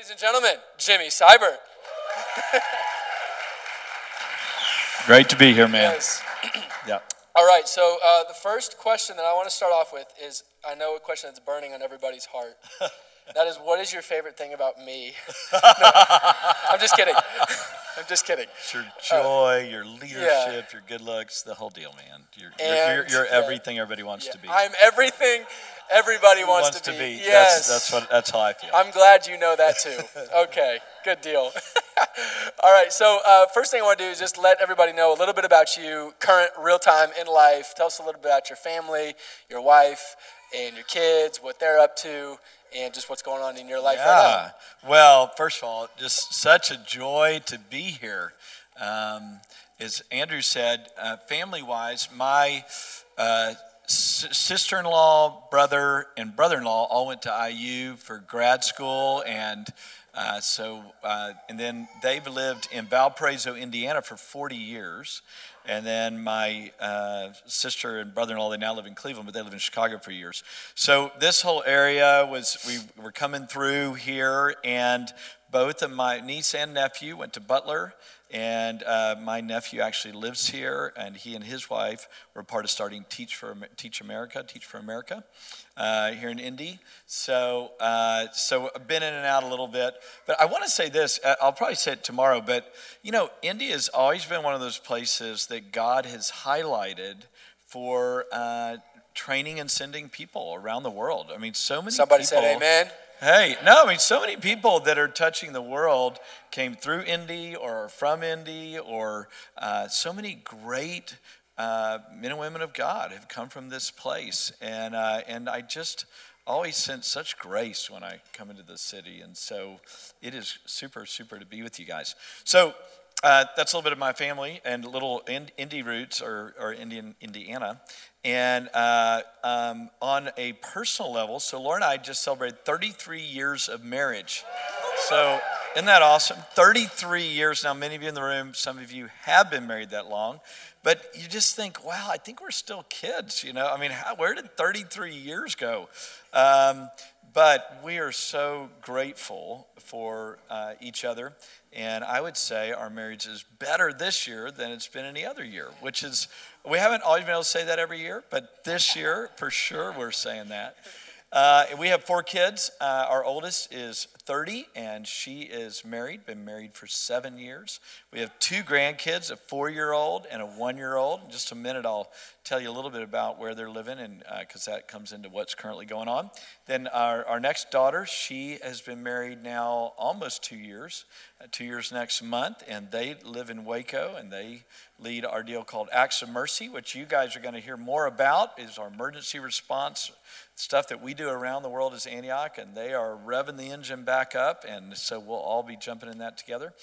ladies and gentlemen, Jimmy Seibert. Great to be here, man. Yes. Yeah. All right, so uh, the first question that I want to start off with is I know a question that's burning on everybody's heart. that is, what is your favorite thing about me? No, I'm just kidding. I'm just kidding. It's your joy, your leadership, your good looks, the whole deal, man. You're, you're, you're, you're yeah. everything everybody wants Yeah, to be. I'm everything everybody wants, wants to be. Yes. That's, that's what. That's how I feel. I'm glad you know that too. Okay, good deal. All right, so uh, first thing I want to do is just let everybody know a little bit about you, current, real time in life. Tell us a little bit about your family, your wife, and your kids, what they're up to, and just what's going on in your life right Yeah. Well, first of all, just such a joy to be here. Um, as Andrew said, uh, family wise, my uh, s- sister in law, brother, and brother in law all went to IU for grad school. And uh, so, uh, and then they've lived in Valparaiso, Indiana for 40 years. And then my uh, sister and brother-in-law, they now live in Cleveland, but they live in Chicago for years. So this whole area was, we were coming through here, and both of my niece and nephew went to Butler, and uh, my nephew actually lives here, and he and his wife were part of starting Teach for Teach America, Teach for America, uh, here in Indy. So, uh, so I've been in and out a little bit, but I want to say this. uh, I'll probably say it tomorrow, but you know, Indy has always been one of those places that God has highlighted for. Uh, Training and sending people around the world. I mean, so many. Somebody people, said amen. Hey, no, I mean, so many people that are touching the world came through Indy or from Indy, or uh, so many great uh, men and women of God have come from this place. And, uh, and I just always sense such grace when I come into the city. And so it is super, super to be with you guys. So uh, that's a little bit of my family and little in, Indy roots or, or Indian, Indiana. And uh, um, on a personal level, so Laura and I just celebrated 33 years of marriage. So isn't that awesome? 33 years now. Many of you in the room, some of you have been married that long, but you just think, wow, I think we're still kids. You know, I mean, how, where did 33 years go? Um, but we are so grateful for uh, each other. And I would say our marriage is better this year than it's been any other year, which is, we haven't always been able to say that every year, but this year, for sure, we're saying that. Uh, we have four kids. Uh, our oldest is 30, and she is married, been married for seven years. We have two grandkids, a four year old and a one year old. In just a minute, I'll tell you a little bit about where they're living, and because that comes into what's currently going on. Then our, our next daughter, she has been married now almost two years, uh, Uh, two years next month, and they live in Waco, and they lead our deal called Acts of Mercy, which you guys are going to hear more about, is our emergency response stuff that we do around the world as Antioch, and they are revving the engine back up, and so we'll all be jumping in that together.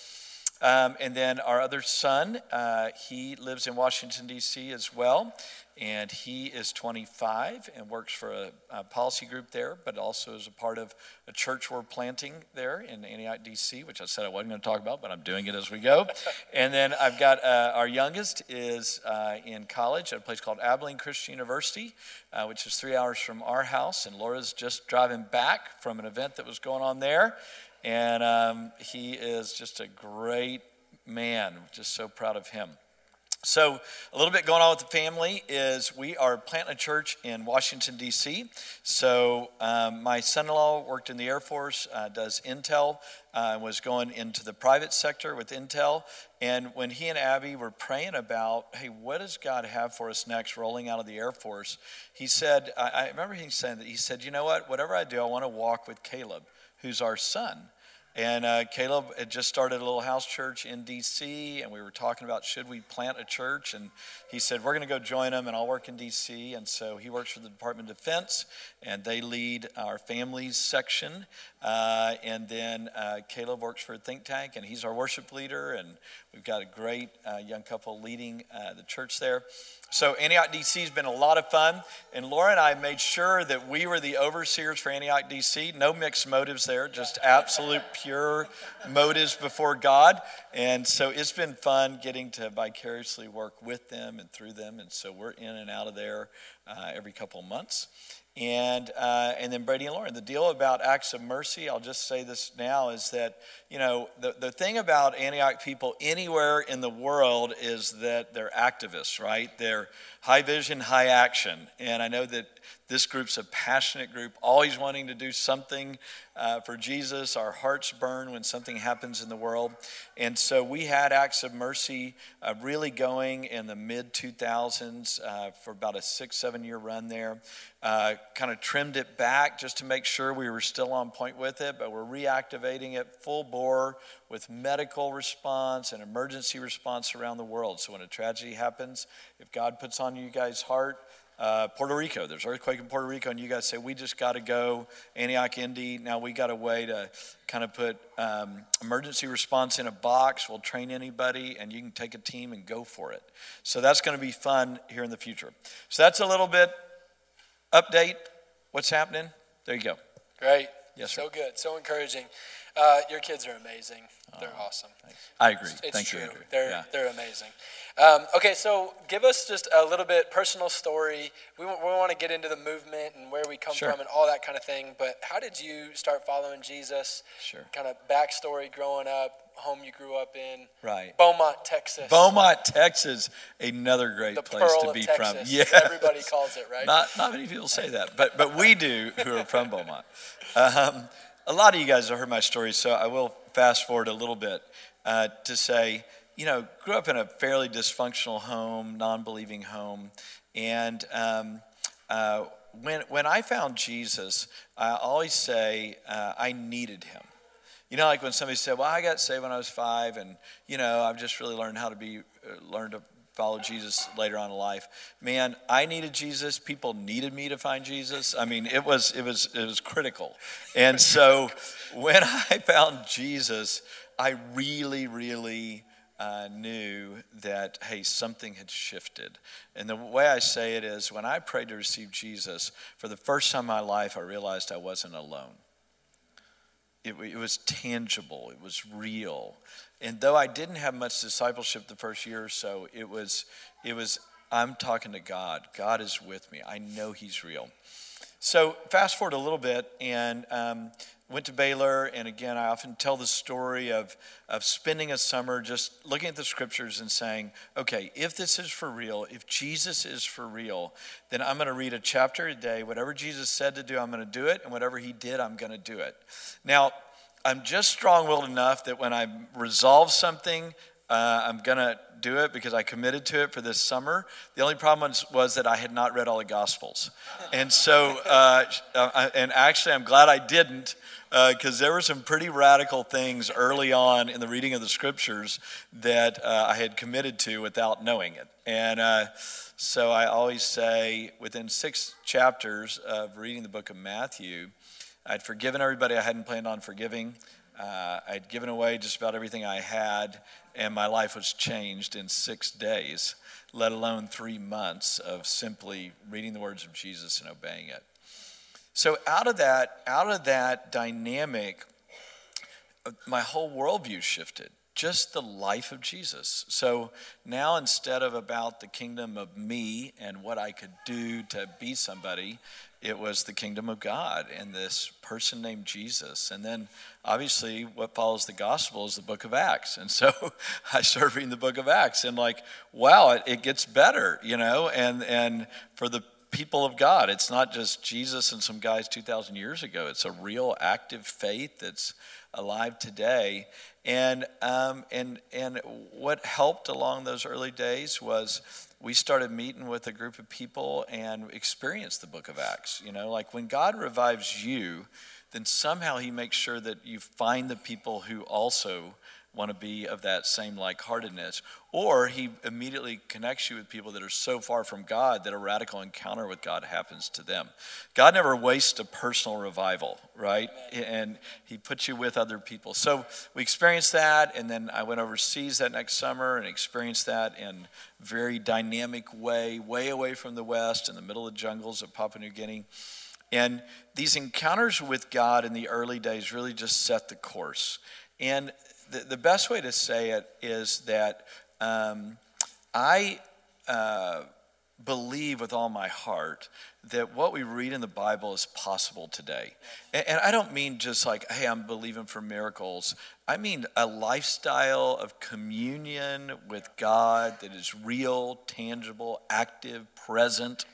Um, and then our other son, uh, he lives in Washington, D.C. as well, and he is 25 and works for a, a policy group there, but also is a part of a church we're planting there in Antioch, D.C., which I said I wasn't going to talk about, but I'm doing it as we go. and then I've got uh, our youngest is uh, in college at a place called Abilene Christian University, uh, which is three hours from our house, and Laura's just driving back from an event that was going on there. And um, he is just a great man. Just so proud of him. So, a little bit going on with the family is we are planting a church in Washington, D.C. So, um, my son in law worked in the Air Force, uh, does Intel, uh, was going into the private sector with Intel. And when he and Abby were praying about, hey, what does God have for us next, rolling out of the Air Force, he said, I, I remember him saying that, he said, you know what, whatever I do, I want to walk with Caleb, who's our son. And uh, Caleb had just started a little house church in D.C., and we were talking about should we plant a church. And he said, We're going to go join them, and I'll work in D.C. And so he works for the Department of Defense, and they lead our families section. Uh, and then uh, Caleb works for a think tank, and he's our worship leader. And we've got a great uh, young couple leading uh, the church there. So Antioch DC has been a lot of fun, and Laura and I made sure that we were the overseers for Antioch DC. No mixed motives there, just absolute pure motives before God. And so it's been fun getting to vicariously work with them and through them. And so we're in and out of there uh, every couple months. And uh, and then Brady and Lauren. The deal about acts of mercy, I'll just say this now, is that you know the the thing about Antioch people anywhere in the world is that they're activists, right? They're high vision, high action, and I know that this group's a passionate group, always wanting to do something uh, for Jesus. Our hearts burn when something happens in the world. And so we had Acts of Mercy uh, really going in the mid 2000s uh, for about a six, seven year run there. Uh, kind of trimmed it back just to make sure we were still on point with it, but we're reactivating it full bore with medical response and emergency response around the world. So when a tragedy happens, if God puts on you guys' heart, uh, Puerto Rico. There's earthquake in Puerto Rico, and you guys say we just got to go Antioch, Indy. Now we got a way to kind of put um, emergency response in a box. We'll train anybody, and you can take a team and go for it. So that's going to be fun here in the future. So that's a little bit update. What's happening? There you go. Great. Yes, sir. So good. So encouraging. Uh, your kids are amazing. They're oh, awesome. I agree. It's Thank true. you. They're yeah. they're amazing. Um, okay, so give us just a little bit personal story. We, we want to get into the movement and where we come sure. from and all that kind of thing. But how did you start following Jesus? Sure. Kind of backstory growing up, home you grew up in. Right. Beaumont, Texas. Beaumont, Texas, another great the place to be Texas. from. Yeah. Everybody calls it, right? Not not many people say that, but but we do who are from Beaumont. Um, a lot of you guys have heard my story, so I will fast forward a little bit uh, to say, you know, grew up in a fairly dysfunctional home, non-believing home, and um, uh, when when I found Jesus, I always say uh, I needed him. You know, like when somebody said, "Well, I got saved when I was five, and you know, I've just really learned how to be, uh, learned to follow Jesus later on in life. Man, I needed Jesus. People needed me to find Jesus. I mean, it was it was it was critical. And so when I found Jesus, I really, really uh, knew that hey, something had shifted. And the way I say it is, when I prayed to receive Jesus for the first time in my life, I realized I wasn't alone. It, it was tangible. It was real. And though I didn't have much discipleship the first year or so, it was, it was, I'm talking to God. God is with me. I know He's real. So fast forward a little bit and um, went to Baylor. And again, I often tell the story of, of spending a summer just looking at the scriptures and saying, okay, if this is for real, if Jesus is for real, then I'm going to read a chapter a day. Whatever Jesus said to do, I'm going to do it. And whatever he did, I'm going to do it. Now, I'm just strong willed enough that when I resolve something, uh, I'm going to do it because I committed to it for this summer. The only problem was, was that I had not read all the Gospels. And so, uh, uh and actually, I'm glad I didn't because uh, there were some pretty radical things early on in the reading of the scriptures that uh, I had committed to without knowing it. And uh, so I always say within six chapters of reading the book of Matthew, I'd forgiven everybody I hadn't planned on forgiving. Uh, I'd given away just about everything I had, and my life was changed in six days, let alone three months of simply reading the words of Jesus and obeying it. So out of that, out of that dynamic, uh, my whole worldview shifted. Just the life of Jesus. So now instead of about the kingdom of me and what I could do to be somebody, it was the kingdom of God and this person named Jesus. And then obviously what follows the gospel is the book of Acts. And so I started reading the book of Acts and like, wow, it, it gets better, you know, and, and for the people of God, it's not just Jesus and some guys 2,000 years ago. It's a real active faith that's alive today. And, um, and, and what helped along those early days was we started meeting with a group of people and experienced the book of Acts. You know, like when God revives you, then somehow he makes sure that you find the people who also want to be of that same like heartedness. Or he immediately connects you with people that are so far from God that a radical encounter with God happens to them. God never wastes a personal revival, right? And he puts you with other people. So we experienced that, and then I went overseas that next summer and experienced that in very dynamic way, way away from the West, in the middle of the jungles of Papua New Guinea. And these encounters with God in the early days really just set the course. And the, the best way to say it is that um, I, uh, believe with all my heart that what we read in the Bible is possible today. And, and, I don't mean just like, hey, I'm believing for miracles. I mean a lifestyle of communion with God that is real, tangible, active, present,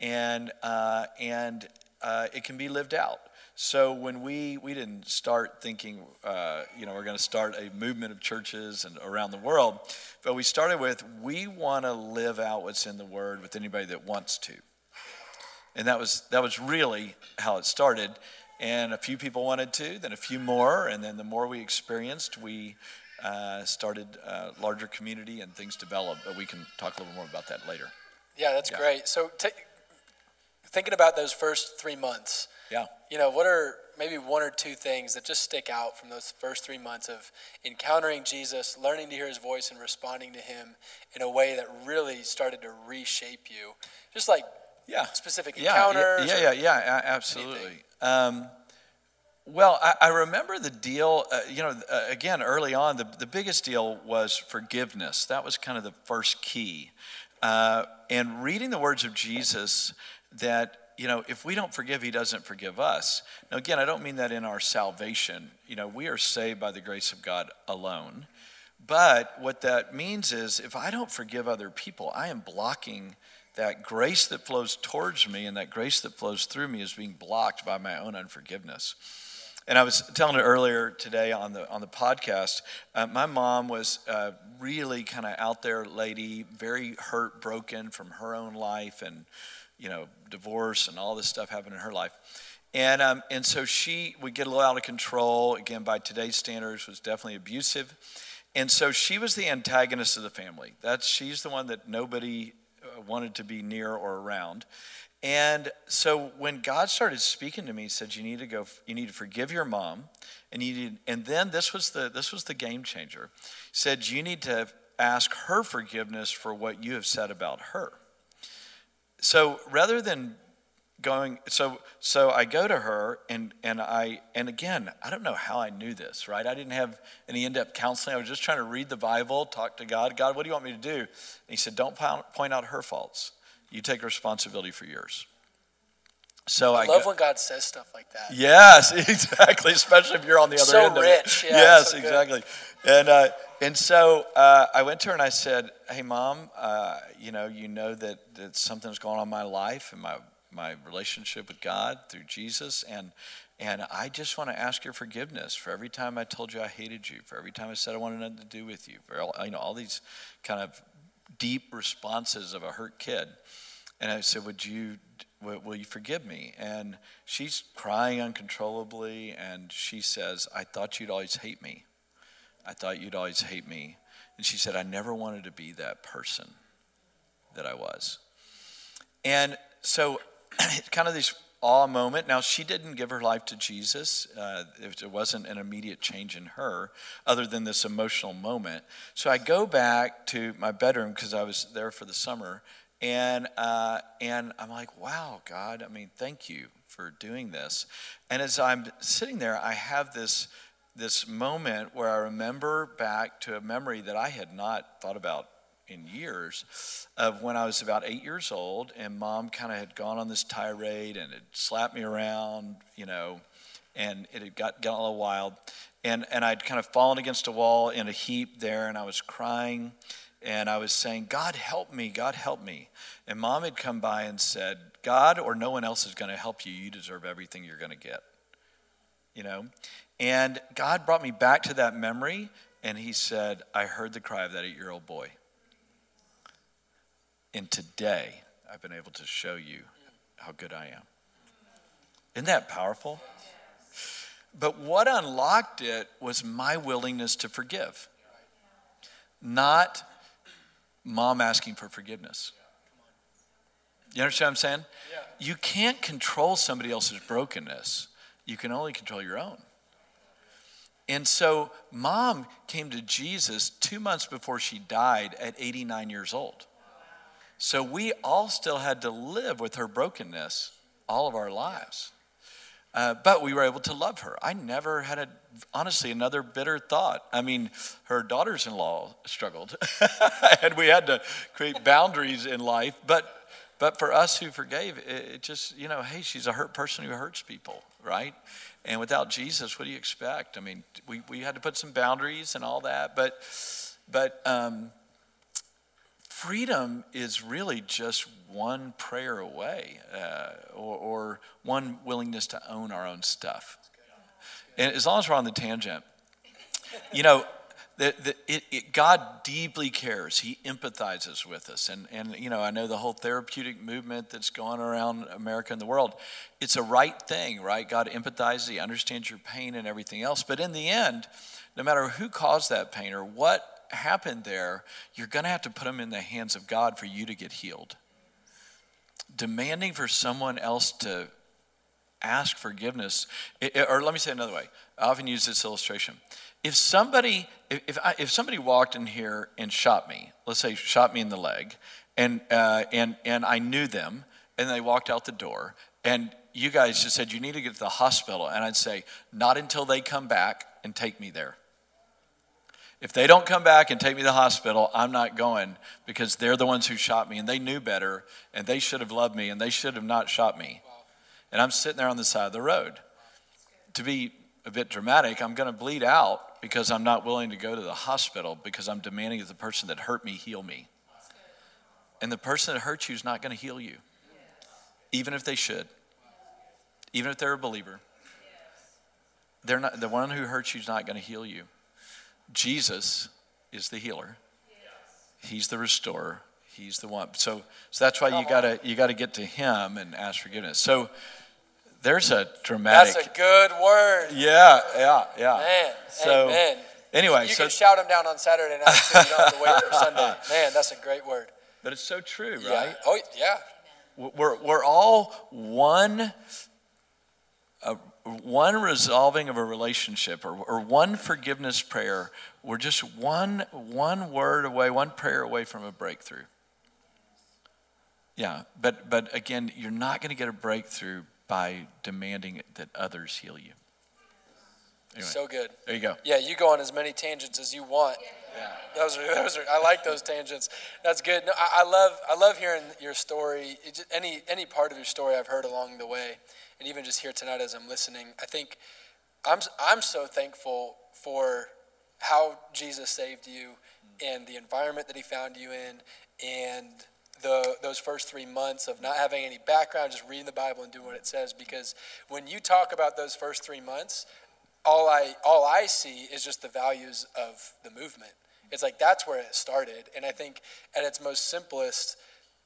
and, uh, and uh, it can be lived out. So when we we didn't start thinking, uh, you know, we're going to start a movement of churches and around the world, but we started with we want to live out what's in the Word with anybody that wants to, and that was that was really how it started. And a few people wanted to, then a few more, and then the more we experienced, we uh, started a larger community and things developed. But we can talk a little more about that later. Yeah, that's yeah. great. So t- thinking about those first three months yeah. You know, what are maybe one or two things that just stick out from those first three months of encountering Jesus, learning to hear his voice, and responding to him in a way that really started to reshape you? Just like yeah. specific yeah, encounters? Yeah, yeah, yeah, yeah absolutely. Um, well, I, I, remember the deal, uh, you know, uh, again, early on, the, the biggest deal was forgiveness. That was kind of the first key. Uh, and reading the words of Jesus that you know, if we don't forgive, he doesn't forgive us. Now, again, I don't mean that in our salvation. You know, we are saved by the grace of God alone. But what that means is if I don't forgive other people, I am blocking that grace that flows towards me and that grace that flows through me is being blocked by my own unforgiveness. And I was telling it earlier today on the on the podcast. Uh, my mom was uh, really kind of out there lady, very hurt, broken from her own life, and you know, divorce and all this stuff happened in her life. And, um, and so she would get a little out of control. Again, by today's standards, was definitely abusive. And so she was the antagonist of the family. That's, she's the one that nobody uh, wanted to be near or around. And so when God started speaking to me, he said, "You need to go. You need to forgive your mom, and you need." And then this was the this was the game changer. He said, "You need to ask her forgiveness for what you have said about her." So rather than going so so I go to her and and I and again I don't know how I knew this right I didn't have any in-depth counseling I was just trying to read the Bible talk to God God what do you want me to do and he said don't point out her faults you take responsibility for yours so I, I love go, when God says stuff like that. Yes, exactly. Especially if you're on the other so end rich. of it. Yeah, yes, so exactly. And uh, and so uh, I went to her and I said, "Hey, mom, uh, you know, you know that, that something's going on in my life and my my relationship with God through Jesus, and and I just want to ask your forgiveness for every time I told you I hated you, for every time I said I wanted nothing to do with you, for all, you know all these kind of deep responses of a hurt kid." And I said, "Would you will you forgive me? And she's crying uncontrollably, and she says, I thought you'd always hate me. I thought you'd always hate me. And she said, I never wanted to be that person that I was. And so, kind of this awe moment. Now, she didn't give her life to Jesus. Uh, it wasn't an immediate change in her, other than this emotional moment. So I go back to my bedroom because I was there for the summer, and, uh, and I'm like, wow, God, I mean, thank you for doing this. And as I'm sitting there, I have this, this moment where I remember back to a memory that I had not thought about in years of when I was about eight years old, and mom kind of had gone on this tirade and had slapped me around, you know, and it had got, gotten a little wild. And, and I'd kind of fallen against a wall in a heap there, and I was crying and I was saying, God, help me, God, help me. And mom had come by and said, God or no one else is going to help you. You deserve everything you're going to get. You know? And God brought me back to that memory, and He said, I heard the cry of that eight year old boy. And today, I've been able to show you how good I am. Isn't that powerful? But what unlocked it was my willingness to forgive, not mom asking for forgiveness. You understand what I'm saying? You can't control somebody else's brokenness. You can only control your own. And so, mom came to Jesus two months before she died at 89 years old. So, we all still had to live with her brokenness all of our lives. Uh, but we were able to love her. I never had a honestly another bitter thought. I mean, her daughters in law struggled, and we had to create boundaries in life. But, but for us who forgave, it, it just, you know, hey, she's a hurt person who hurts people, right? And without Jesus, what do you expect? I mean, we, we had to put some boundaries and all that, but, but um, freedom is really just one prayer away uh, or, or one willingness to own our own stuff. And as long as we're on the tangent, you know, the, the, it, it, God deeply cares. He empathizes with us. And, and, you know, I know the whole therapeutic movement that's going around America and the world, it's a right thing, right? God empathizes, He understands your pain and everything else. But in the end, no matter who caused that pain or what happened there, you're going to have to put them in the hands of God for you to get healed. Demanding for someone else to ask forgiveness, or let me say it another way. I often use this illustration. If somebody, if, I, if somebody walked in here and shot me, let's say shot me in the leg, and, uh, and, and I knew them, and they walked out the door, and you guys just said, you need to get to the hospital, and I'd say, not until they come back and take me there. If they don't come back and take me to the hospital, I'm not going because they're the ones who shot me and they knew better and they should have loved me and they should have not shot me and I'm sitting there on the side of the road. To be a bit dramatic, I'm going to bleed out because I'm not willing to go to the hospital because I'm demanding that the person that hurt me heal me. And the person that hurt you is not going to heal you, even if they should, even if they're a believer. They're not, the one who hurts you is not going to heal you. Jesus is the healer. He's the restorer. He's the one. So, so that's why you gotta you gotta get to Him and ask forgiveness. So there's a dramatic. That's a good word. Yeah, yeah, yeah. Man, so, amen. Anyway, you so, can shout them down on Saturday night too. You don't have to wait for Sunday. Man, that's a great word. But it's so true, yeah. right? Oh, yeah. We're we're all one. Uh, one resolving of a relationship or, or one forgiveness prayer we're just one one word away one prayer away from a breakthrough yeah but but again you're not going to get a breakthrough by demanding that others heal you. Anyway, so good. There you go. Yeah, you go on as many tangents as you want. Yeah. Those are, those are, I like those tangents. That's good. No, I, I love, I love hearing your story. Just, any, any part of your story I've heard along the way, and even just here tonight as I'm listening. I think I'm, I'm so thankful for how Jesus saved you mm. and the environment that He found you in, and the, those first three months of not having any background, just reading the Bible and doing what it says. Because when you talk about those first three months, all I, all I see is just the values of the movement. It's like that's where it started. And I think at its most simplest,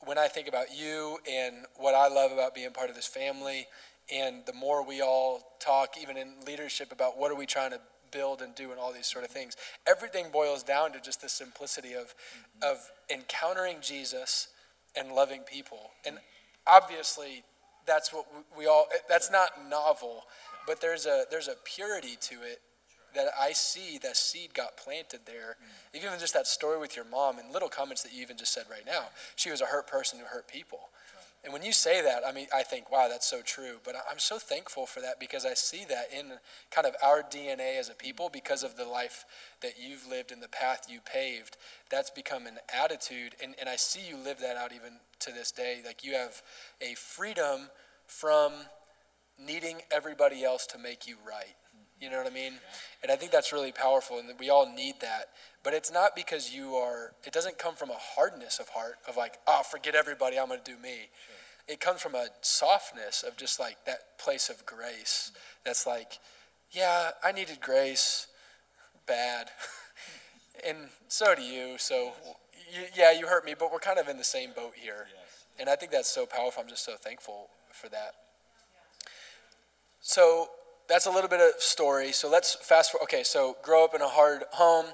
when I think about you and what I love about being part of this family, and the more we all talk, even in leadership, about what are we trying to build and do and all these sort of things, everything boils down to just the simplicity of, of encountering Jesus and loving people. And obviously, that's what we all, eh, that's not novel, but there's a, there's a purity to it that I see that seed got planted there. Even just that story with your mom and little comments that you even just said right now. She was a hurt person who hurt people. And when you say that, I mean, I think, wow, that's so true. But I'm so thankful for that because I see that in kind of our DNA as a people because of the life that you've lived and the path you paved. That's become an attitude. And, and I see you live that out even to this day. Like you have a freedom from needing everybody else to make you right. You know what I mean? And I think that's really powerful, and we all need that. But it's not because you are, it doesn't come from a hardness of heart of like, oh, forget everybody, I'm going to do me. Sure. It comes from a softness of just like that place of grace that's like, yeah, I needed grace bad. and so do you. So, you, yeah, you hurt me, but we're kind of in the same boat here. Yes. And I think that's so powerful. I'm just so thankful for that. So, that's a little bit of story. So let's fast forward. Okay, so grow up in a hard home,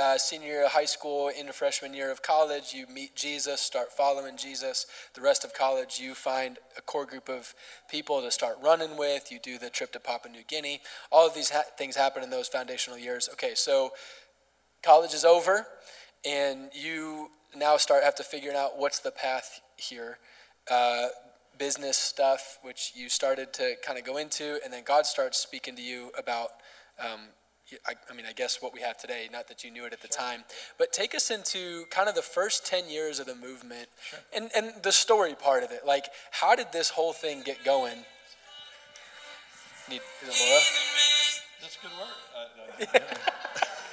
uh, senior year of high school into freshman year of college, you meet Jesus, start following Jesus. The rest of college, you find a core group of people to start running with. You do the trip to Papua New Guinea. All of these ha- things happen in those foundational years. Okay, so college is over, and you now start have to figure out what's the path here. Uh, business stuff, which you started to kind of go into, and then God starts speaking to you about um, I, I, mean, I guess what we have today, not that you knew it at the sure. time, but take us into kind of the first 10 years of the movement sure. and, and the story part of it. Like, how did this whole thing get going? Need, is it Laura? That's good work.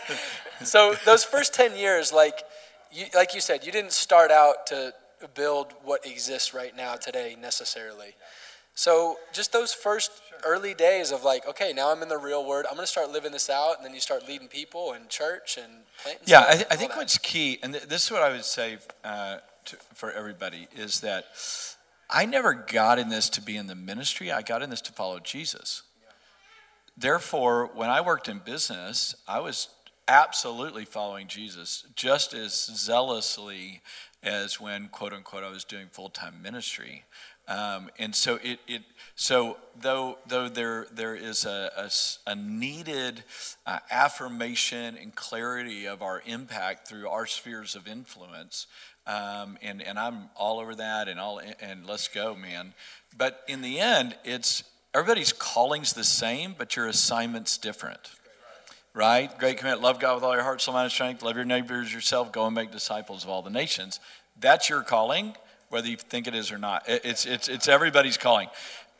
Uh, so those first 10 years, like you, like you said, you didn't start out to build what exists right now today necessarily. So just those first early days of like, okay, now I'm in the real world. I'm going to start living this out, and then you start leading people and church and planting. Yeah, I, th- I think that. what's key, and th- this is what I would say uh, to, for everybody, is that I never got in this to be in the ministry. I got in this to follow Jesus. Yeah. Therefore, when I worked in business, I was absolutely following Jesus just as zealously as when, quote unquote, I was doing full time ministry. Um, and so it, it so though though there there is a, a, a needed uh, affirmation and clarity of our impact through our spheres of influence, um, and and I'm all over that and all and let's go, man. But in the end, it's everybody's calling's the same, but your assignment's different. Right? Great command. Love God with all your heart, soul, mind, and strength. Love your neighbors yourself. Go and make disciples of all the nations. That's your calling whether you think it is or not. It's, it's, it's everybody's calling.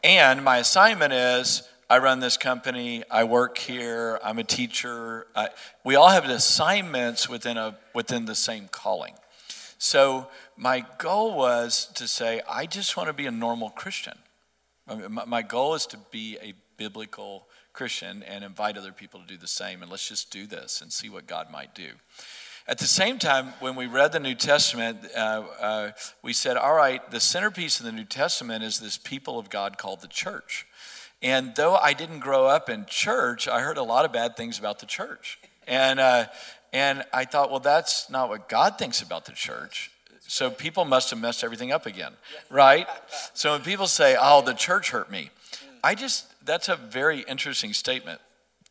And my assignment is I run this company, I work here, I'm a teacher. I, we all have assignments within, a, within the same calling. So my goal was to say, I just want to be a normal Christian. My goal is to be a biblical Christian and invite other people to do the same. And let's just do this and see what God might do. At the same time, when we read the New Testament, uh, uh, we said, all right, the centerpiece of the New Testament is this people of God called the church. And though I didn't grow up in church, I heard a lot of bad things about the church. And, uh, and I thought, well, that's not what God thinks about the church. So people must have messed everything up again, right? So when people say, oh, the church hurt me, I just, that's a very interesting statement.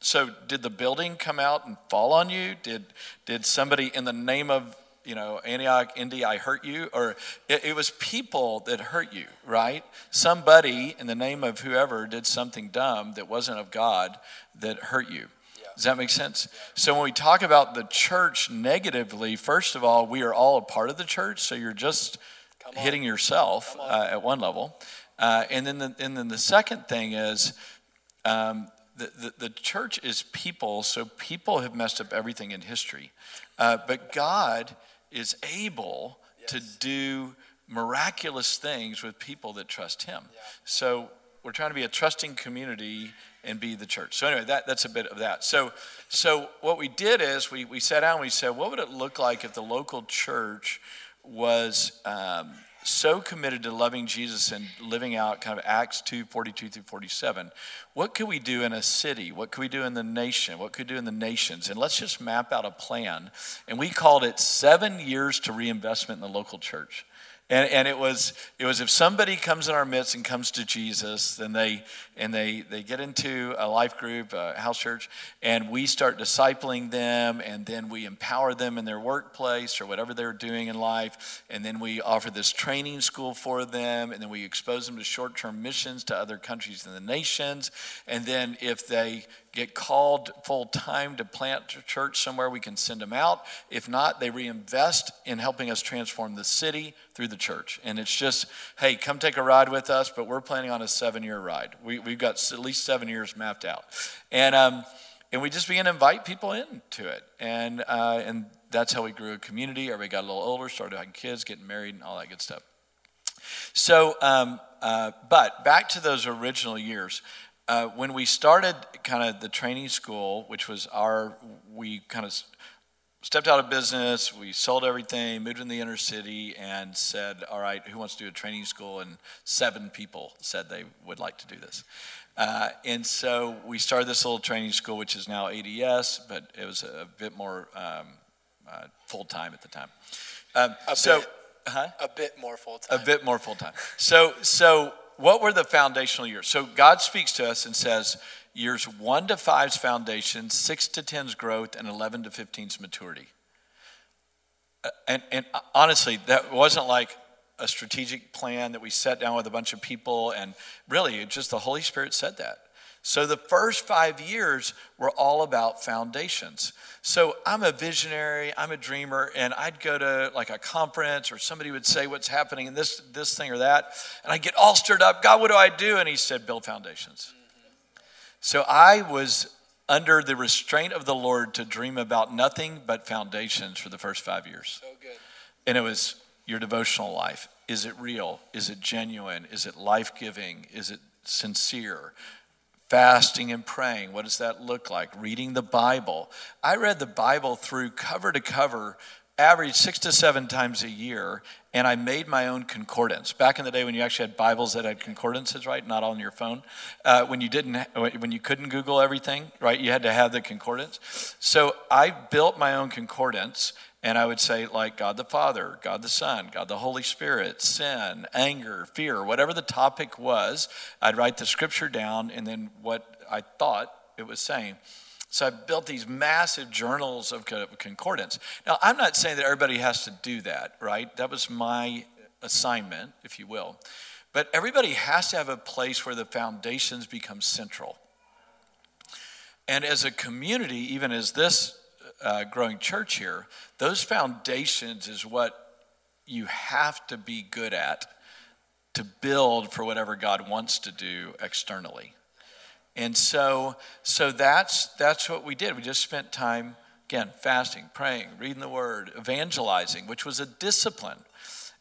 So did the building come out and fall on you? Did did somebody in the name of you know Antioch, Indy, I hurt you? Or it, it was people that hurt you, right? Somebody in the name of whoever did something dumb that wasn't of God that hurt you. Does that make sense? So when we talk about the church negatively, first of all, we are all a part of the church, so you're just hitting yourself uh, at one level. Uh, and then the, and then the second thing is um, the, the, the, church is people, so people have messed up everything in history. Uh, but God is able yes. to do miraculous things with people that trust Him. Yeah. So we're trying to be a trusting community and be the church. So anyway, that, that's a bit of that. So, so what we did is we, we sat down and we said, what would it look like if the local church was um, so committed to loving Jesus and living out kind of Acts 2 42 through 47. What could we do in a city? What could we do in the nation? What could we do in the nations? And let's just map out a plan. And we called it seven years to reinvestment in the local church. And, and it was it was if somebody comes in our midst and comes to Jesus, then they and they they get into a life group, a house church, and we start discipling them, and then we empower them in their workplace or whatever they're doing in life, and then we offer this training school for them, and then we expose them to short-term missions to other countries and the nations, and then if they get called full time to plant a church somewhere, we can send them out. If not, they reinvest in helping us transform the city through the church. And it's just, hey, come take a ride with us, but we're planning on a seven year ride. We, we've got at least seven years mapped out. And, um, and we just began to invite people into it. And, uh, and that's how we grew a community. Everybody got a little older, started having kids, getting married, and all that good stuff. So, um, uh, but back to those original years. Uh, when we started kind of the training school, which was our, we kind of stepped out of business, we sold everything, moved in the inner city, and said, All right, who wants to do a training school? And seven people said they would like to do this. Uh, and so we started this little training school, which is now ADS, but it was a bit more um, uh, full time at the time. Um, so, bit, huh? A bit more full time. A bit more full time. So, so what were the foundational years? So God speaks to us and says, years one to five's foundation, six to ten's growth, and 11 to 15's maturity. Uh, and, and honestly, that wasn't like a strategic plan that we sat down with a bunch of people, and really, just the Holy Spirit said that. So the first five years were all about foundations. So I'm a visionary, I'm a dreamer, and I'd go to like a conference or somebody would say what's happening in this, this thing or that, and I'd get all stirred up. God, what do I do? And he said, build foundations. So I was under the restraint of the Lord to dream about nothing but foundations for the first five years. So good. And it was your devotional life. Is it real? Is it genuine? Is it life giving? Is it sincere? Fasting and praying, what does that look like? Reading the Bible. I read the Bible through cover to cover, average six to seven times a year, and I made my own concordance. Back in the day when you actually had Bibles that had concordances, right? Not on your phone. Uh, when you didn't, when you couldn't Google everything, right? You had to have the concordance. So I built my own concordance and I would say, like, God the Father, God the Son, God the Holy Spirit, sin, anger, fear, whatever the topic was, I'd write the scripture down and then what I thought it was saying. So I built these massive journals of concordance. Now, I'm not saying that everybody has to do that, right? That was my assignment, if you will. But everybody has to have a place where the foundations become central. And as a community, even as this uh, growing church here, those foundations is what you have to be good at to build for whatever God wants to do externally. And so, so that's, that's what we did. We just spent time, again, fasting, praying, reading the word, evangelizing, which was a discipline.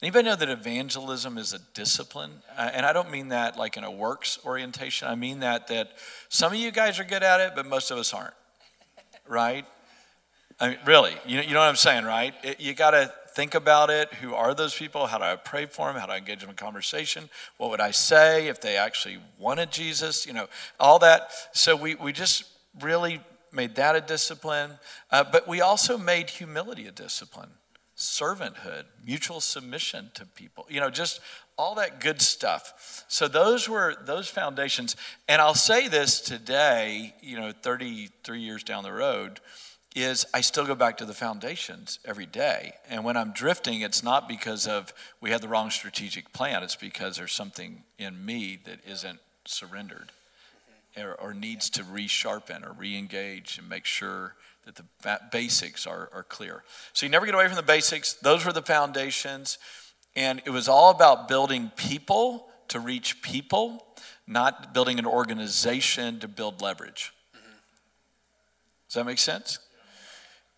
Anybody know that evangelism is a discipline? Uh, and I don't mean that like in a works orientation. I mean that that some of you guys are good at it, but most of us aren't. Right? I mean, really, you know, you know what I'm saying, right? It, you got to think about it. Who are those people? How do I pray for them? How do I engage them in conversation? What would I say if they actually wanted Jesus? You know, all that. So we, we just really made that a discipline. Uh, but we also made humility a discipline, servanthood, mutual submission to people, you know, just all that good stuff. So those were those foundations. And I'll say this today, you know, 33 years down the road is I still go back to the foundations every day. And when I'm drifting, it's not because of we had the wrong strategic plan, it's because there's something in me that isn't surrendered or, or needs to resharpen or re engage and make sure that the basics are, are clear. So you never get away from the basics. Those were the foundations. And it was all about building people to reach people, not building an organization to build leverage. Mm-hmm. Does that make sense?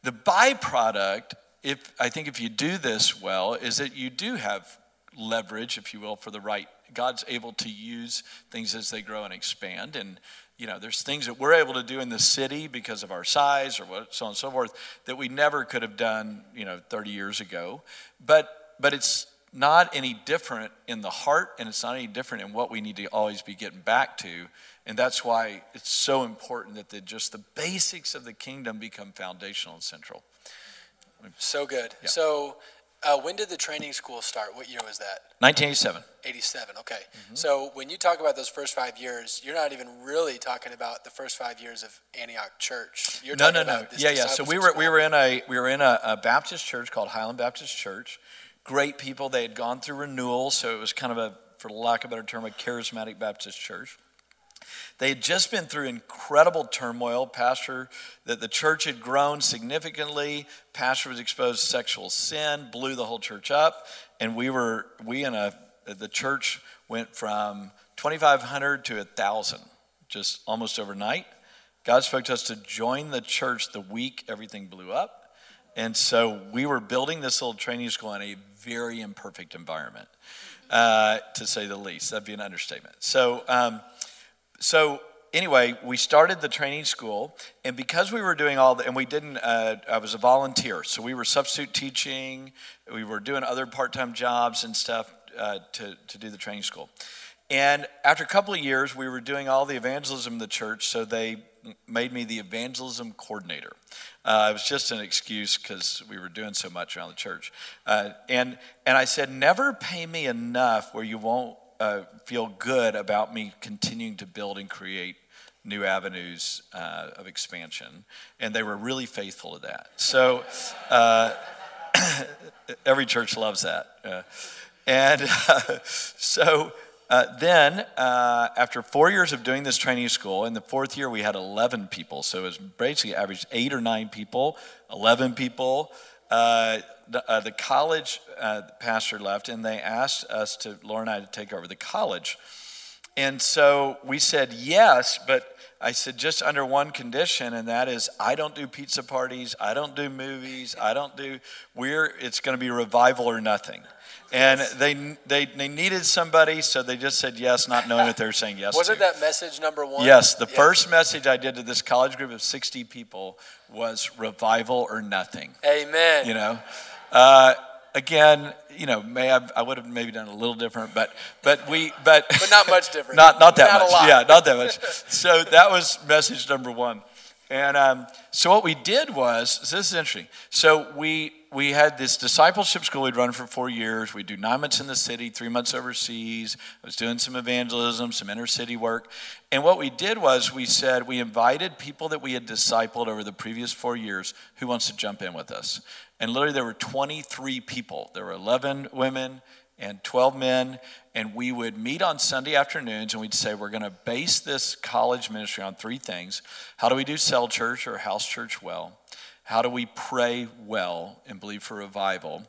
The byproduct, if I think if you do this well, is that you do have leverage, if you will, for the right. God's able to use things as they grow and expand. And, you know, there's things that we're able to do in the city because of our size or what, so on and so forth that we never could have done, you know, 30 years ago. But, but it's not any different in the heart and it's not any different in what we need to always be getting back to and that's why it's so important that the, just the basics of the kingdom become foundational and central. So good. Yeah. So, uh, when did the training school start? What year was that? 1987. 87, okay. Mm-hmm. So, when you talk about those first five years, you're not even really talking about the first five years of Antioch Church. You're no, no, no. Yeah, yeah. So we were we were in a we were in a, a Baptist church called Highland Baptist Church. Great people. They had gone through renewal, so it was kind of a, for lack of a better term, a charismatic Baptist church. They had just been through incredible turmoil. Pastor, that the church had grown significantly. Pastor was exposed to sexual sin, blew the whole church up, and we were we in a the church went from 2,500 to 1,000, just almost overnight. God spoke to us to join the church the week everything blew up. And so we were building this little training school in a very imperfect environment, uh, to say the least. That'd be an understatement. So, um, so anyway, we started the training school, and because we were doing all the, and we didn't, uh, I was a volunteer, so we were substitute teaching, we were doing other part time jobs and stuff uh, to, to do the training school. And after a couple of years, we were doing all the evangelism in the church, so they made me the evangelism coordinator. Uh, it was just an excuse because we were doing so much around the church. Uh, and, and I said, never pay me enough where you won't uh, feel good about me continuing to build and create new avenues uh, of expansion. And they were really faithful to that. So uh, every church loves that. Uh, and so, uh, then, uh, after four years of doing this training school, in the fourth year we had 11 people. So it was basically averaged eight or nine people, 11 people. Uh, the, uh, the, college uh, pastor left, and they asked us to, Laura and I, to take over the college. And so we said yes, but I said just under one condition, and that is I don't do pizza parties, I don't do movies, I don't do, we're, it's going to be revival or nothing and they, they they needed somebody, so they just said yes, not knowing what they were saying yes. Wasn't to. that message number one? Yes, the yeah. first message I did to this college group of sixty people was revival or nothing. Amen. You know, uh, again, you know, may have, I would have maybe done a little different, but but we but but not much different. not not that not much. Yeah, not that much. So that was message number one. And um, so what we did was, this is interesting. So we we had this discipleship school we'd run for four years. We'd do nine months in the city, three months overseas. I was doing some evangelism, some inner city work. And what we did was we said we invited people that we had discipled over the previous four years who wants to jump in with us. And literally there were 23 people. There were 11 women and 12 men, and we would meet on Sunday afternoons and we'd say, We're going to base this college ministry on three things. How do we do cell church or house church well? How do we pray well and believe for revival?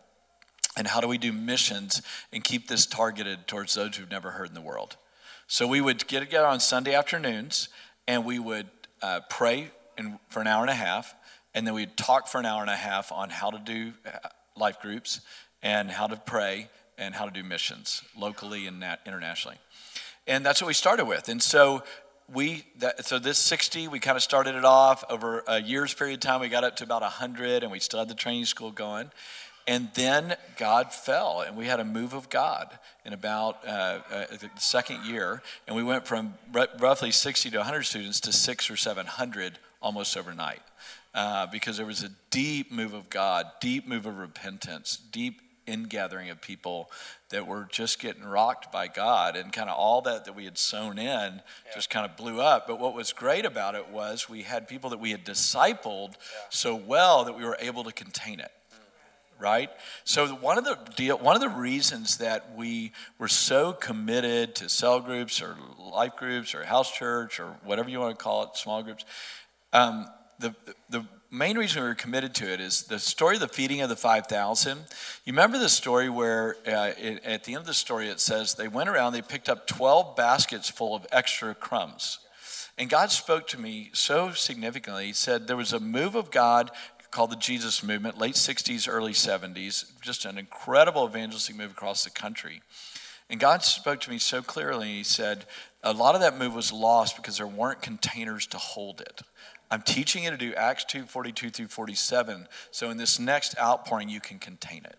And how do we do missions and keep this targeted towards those who've never heard in the world? So we would get together on Sunday afternoons and we would uh, pray in, for an hour and a half, and then we'd talk for an hour and a half on how to do uh, life groups and how to pray and how to do missions locally and internationally. And that's what we started with. And so we that, so this 60 we kind of started it off over a year's period of time. We got up to about 100 and we still had the training school going. And then god fell and we had a move of god in about uh, uh, the second year. And we went from r- roughly 60 to 100 students to six or 700 almost overnight. Uh, because there was a deep move of god deep move of repentance deep ingathering of people that were just getting rocked by God, and kind of all that that we had sown in yeah. just kind of blew up. But what was great about it was we had people that we had discipled yeah. so well that we were able to contain it. Right, so one of the deal, one of the reasons that we were so committed to cell groups or life groups or house church or whatever you want to call it, small groups, um, the the main reason we were committed to it is the story of the feeding of the 5,000. You remember the story where uh, it, at the end of the story it says they went around, they picked up 12 baskets full of extra crumbs. And God spoke to me so significantly. He said there was a move of God called the Jesus Movement, late 60s, early 70s, just an incredible evangelistic move across the country. And God spoke to me so clearly. He said, a lot of that move was lost because there weren't containers to hold it. I'm teaching you to do Acts 2 42 through 47. So in this next outpouring, you can contain it.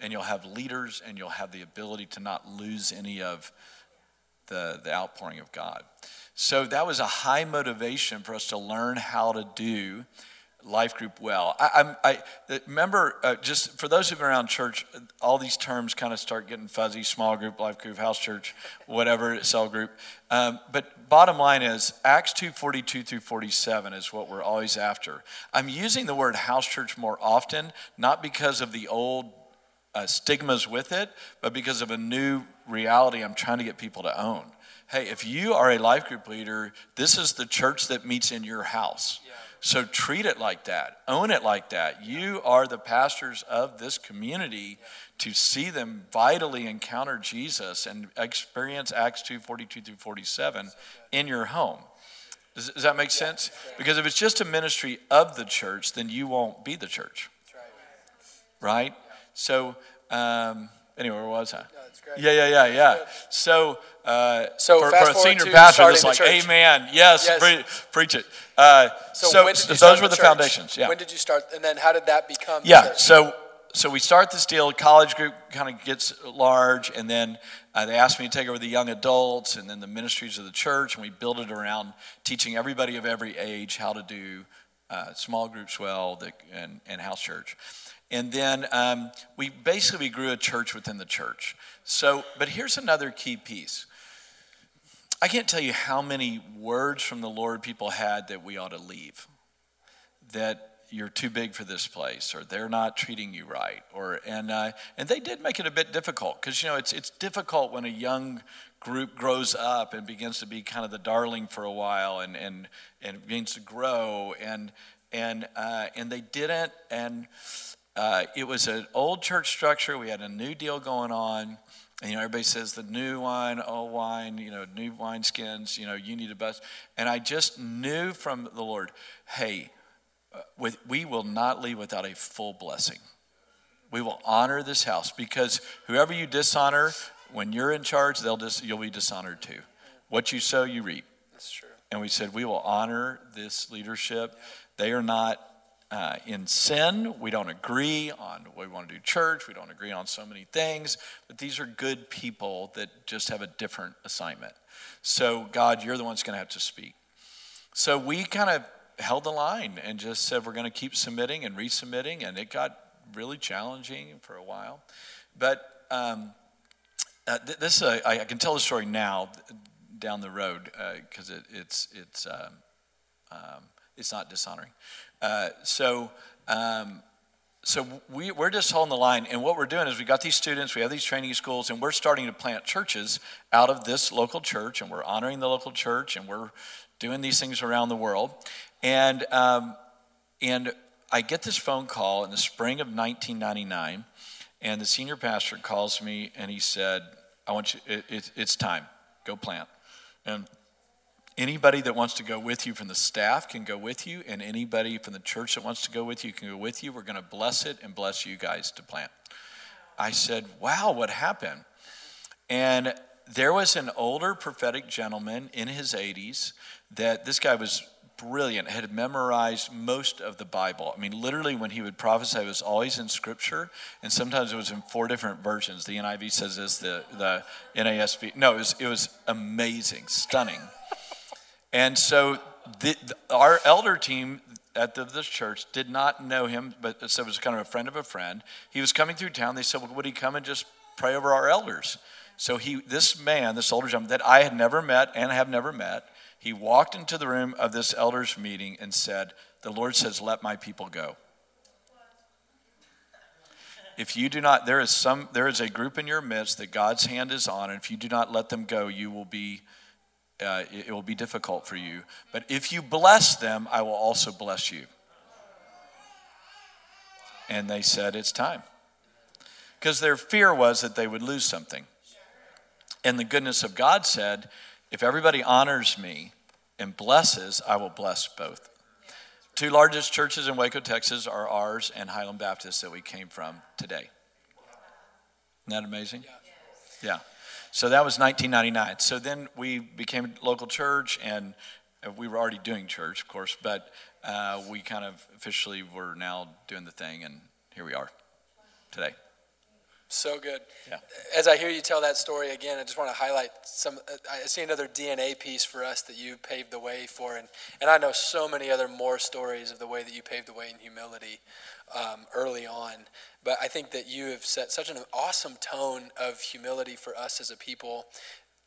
And you'll have leaders and you'll have the ability to not lose any of the, the outpouring of God. So that was a high motivation for us to learn how to do life group well. I, I, I remember uh, just for those who've been around church, all these terms kind of start getting fuzzy: small group, life group, house church, whatever, cell group. Um, but bottom line is Acts two forty two through forty seven is what we're always after. I'm using the word house church more often, not because of the old uh, stigmas with it, but because of a new reality I'm trying to get people to own. Hey, if you are a life group leader, this is the church that meets in your house. Yeah so treat it like that, own it like that. You are the pastors of this community to see them vitally encounter Jesus and experience Acts 2 42 through 47 in your home. Does, does that make sense? Because if it's just a ministry of the church, then you won't be the church. Right? So, um, anyway, where was I? Yeah, yeah, yeah, yeah. So, uh, so for, for a senior pastor, it's like, Amen. Yes, yes. Pre- preach it. Uh, so, so, so those were the, the foundations. Yeah. When did you start? And then how did that become? Yeah. So so we start this deal. College group kind of gets large, and then uh, they asked me to take over the young adults, and then the ministries of the church, and we build it around teaching everybody of every age how to do uh, small groups well the, and, and house church. And then um, we basically grew a church within the church. So, but here's another key piece. I can't tell you how many words from the Lord people had that we ought to leave. That you're too big for this place, or they're not treating you right, or and uh, and they did make it a bit difficult because you know it's it's difficult when a young group grows up and begins to be kind of the darling for a while and and and begins to grow and and uh, and they didn't and uh, it was an old church structure. We had a new deal going on. And, you know, everybody says the new wine, old wine, you know, new wine skins, you know, you need a bus. And I just knew from the Lord, hey, with, we will not leave without a full blessing. We will honor this house because whoever you dishonor, when you're in charge, they'll just, you'll be dishonored too. What you sow, you reap. That's true. And we said, we will honor this leadership. They are not uh, in sin. We don't agree on what we want to do church. We don't agree on so many things, but these are good people that just have a different assignment. So, God, you're the one that's going to have to speak. So, we kind of held the line and just said we're going to keep submitting and resubmitting, and it got really challenging for a while. But um, uh, th- this, uh, I, can tell the story now down the road because uh, it, it's, it's, um, um, it's not dishonoring. Uh, so, um, so we, we're just holding the line. And what we're doing is we got these students, we have these training schools, and we're starting to plant churches out of this local church, and we're honoring the local church, and we're doing these things around the world. And, um, and I get this phone call in the spring of 1999, and the senior pastor calls me and he said, I want you, it, it, it's time, go plant. And Anybody that wants to go with you from the staff can go with you, and anybody from the church that wants to go with you can go with you. We're going to bless it and bless you guys to plant. I said, Wow, what happened? And there was an older prophetic gentleman in his 80s that this guy was brilliant, had memorized most of the Bible. I mean, literally, when he would prophesy, it was always in Scripture, and sometimes it was in four different versions. The NIV says this, the, the NASB. No, it was, it was amazing, stunning. And so the, the, our elder team at the, this church did not know him, but so it was kind of a friend of a friend. He was coming through town. They said, well, would he come and just pray over our elders? So he, this man, this older gentleman that I had never met and have never met, he walked into the room of this elders meeting and said, the Lord says, let my people go. If you do not, there is some, there is a group in your midst that God's hand is on, and if you do not let them go, you will be uh, it, it will be difficult for you. But if you bless them, I will also bless you. And they said, It's time. Because their fear was that they would lose something. And the goodness of God said, If everybody honors me and blesses, I will bless both. Two largest churches in Waco, Texas are ours and Highland Baptist that we came from today. Isn't that amazing? Yeah. So that was 1999. So then we became a local church, and we were already doing church, of course, but uh, we kind of officially were now doing the thing, and here we are today. So good. Yeah. As I hear you tell that story again, I just want to highlight some. I see another DNA piece for us that you paved the way for, and and I know so many other more stories of the way that you paved the way in humility um, early on. But I think that you have set such an awesome tone of humility for us as a people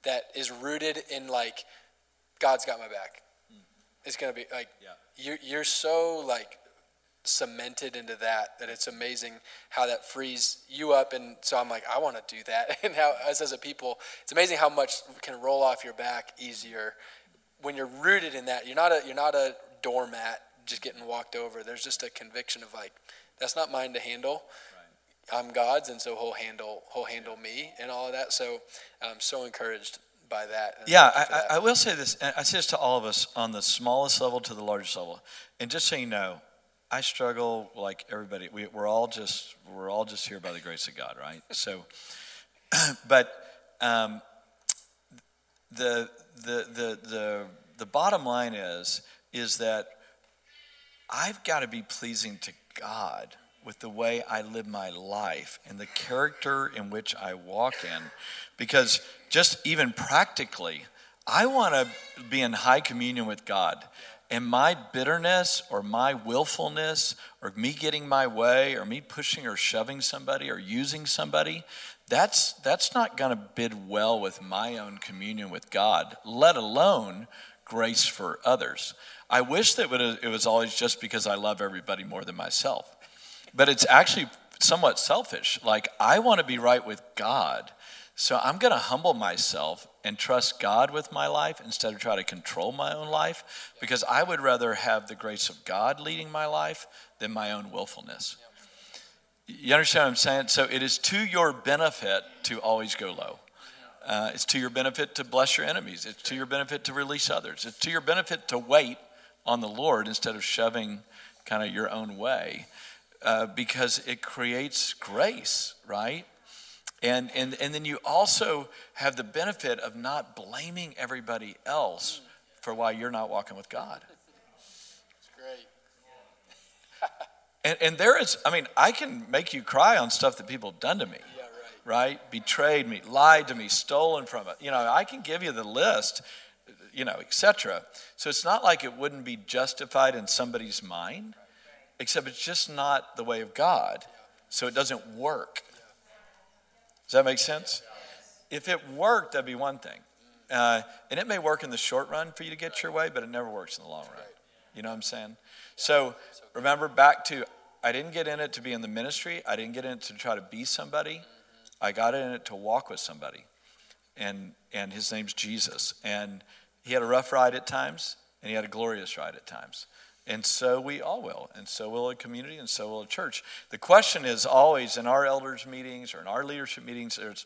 that is rooted in like God's got my back. Mm-hmm. It's gonna be like yeah. you're you're so like cemented into that that it's amazing how that frees you up. And so i'm like i want to do that. And how us as a people it's amazing how much can roll off your back easier when you're rooted in that. You're not a you're not a doormat just getting walked over. There's just a conviction of like that's not mine to handle. Right. i'm god's and so he'll handle he'll handle me and all of that. So i'm so encouraged by that yeah I, that. I will say this and i say this to all of us on the smallest level to the largest level. And just so you know I struggle like everybody. We, are all just we're all just here by the grace of God, right? So, but um, the, the the the the bottom line is is that I've got to be pleasing to God with the way I live my life and the character in which I walk in, because just even practically, I want to be in high communion with God. And my bitterness or my willfulness or me getting my way or me pushing or shoving somebody or using somebody, that's, that's not going to bid well with my own communion with God, let alone grace for others. I wish that it was always just because I love everybody more than myself. But it's actually somewhat selfish. Like, I want to be right with God. So I'm going to humble myself and trust God with my life instead of try to control my own life because I would rather have the grace of God leading my life than my own willfulness. You understand what I'm saying? So it is to your benefit to always go low. Uh, it's to your benefit to bless your enemies. It's to your benefit to release others. It's to your benefit to wait on the Lord instead of shoving kind of your own way uh, because it creates grace, right? And, and, and then you also have the benefit of not blaming everybody else for why you're not walking with God. It's great. and, and there is, I mean, I can make you cry on stuff that people have done to me. Yeah, right. right? Betrayed me, lied to me, stolen from it. You know, I can give you the list, you know, etc. So it's not like it wouldn't be justified in somebody's mind, except it's just not the way of God. So it doesn't work. Does that make sense? If it worked, that'd be one thing. Uh, and it may work in the short run for you to get your way, but it never works in the long run. You know what I'm saying? So remember back to I didn't get in it to be in the ministry. I didn't get in it to try to be somebody. I got in it to walk with somebody. And and his name's Jesus. And he had a rough ride at times, and he had a glorious ride at times. And so we all will, and so will a community, and so will a church. The question is always in our elders' meetings or in our leadership meetings, is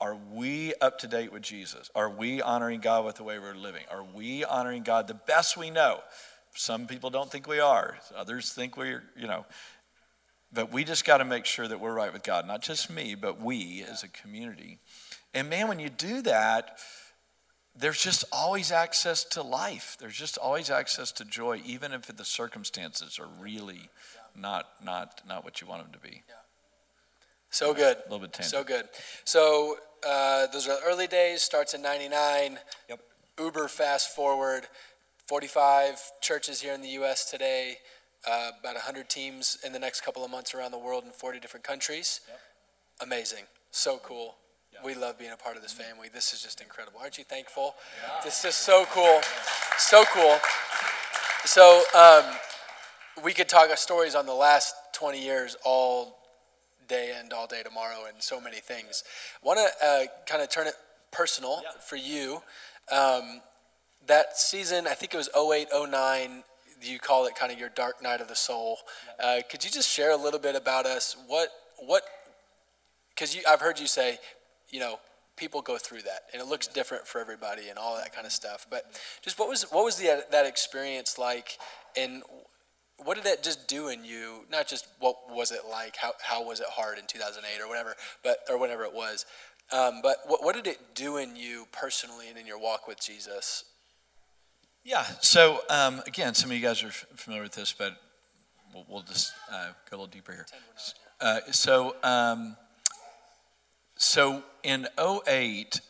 are we up to date with Jesus? Are we honoring God with the way we're living? Are we honoring God the best we know? Some people don't think we are, others think we're, you know. But we just got to make sure that we're right with God, not just me, but we as a community. And man, when you do that, there's just always access to life. There's just always access to joy, even if the circumstances are really not not not what you want them to be. Yeah. So good. A little bit tangent. So good. So uh, those are the early days. Starts in '99. Yep. Uber fast forward. 45 churches here in the U.S. today. Uh, about 100 teams in the next couple of months around the world in 40 different countries. Yep. Amazing. So cool. We love being a part of this family. This is just incredible. Aren't you thankful? Yeah. This is so cool. So cool. So, um, we could talk stories on the last 20 years all day and all day tomorrow and so many things. I want to uh, kind of turn it personal yeah. for you. Um, that season, I think it was 08, 09, you call it kind of your dark night of the soul. Uh, could you just share a little bit about us? What, what, because I've heard you say you know, people go through that and it looks different for everybody and all that kind of stuff. But just what was what was the, that experience like and what did that just do in you? Not just what was it like how, how was it hard in 2008 or whatever but or whatever it was. Um, but what, what did it do in you personally and in your walk with jesus? Yeah so um, again some of you guys are familiar with this but we'll, we'll just uh, go a little deeper here. Uh, so um, so in 08,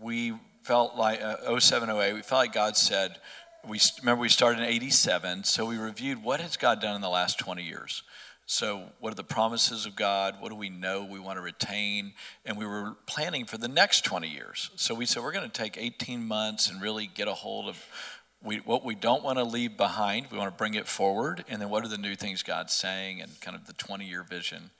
we felt like, uh, 07, 08, we felt like God said, we remember we started in 87, so we reviewed what has God done in the last 20 years. So, what are the promises of God? What do we know we want to retain? And we were planning for the next 20 years. So, we said we're going to take 18 months and really get a hold of we, what we don't want to leave behind. We want to bring it forward. And then, what are the new things God's saying and kind of the 20 year vision?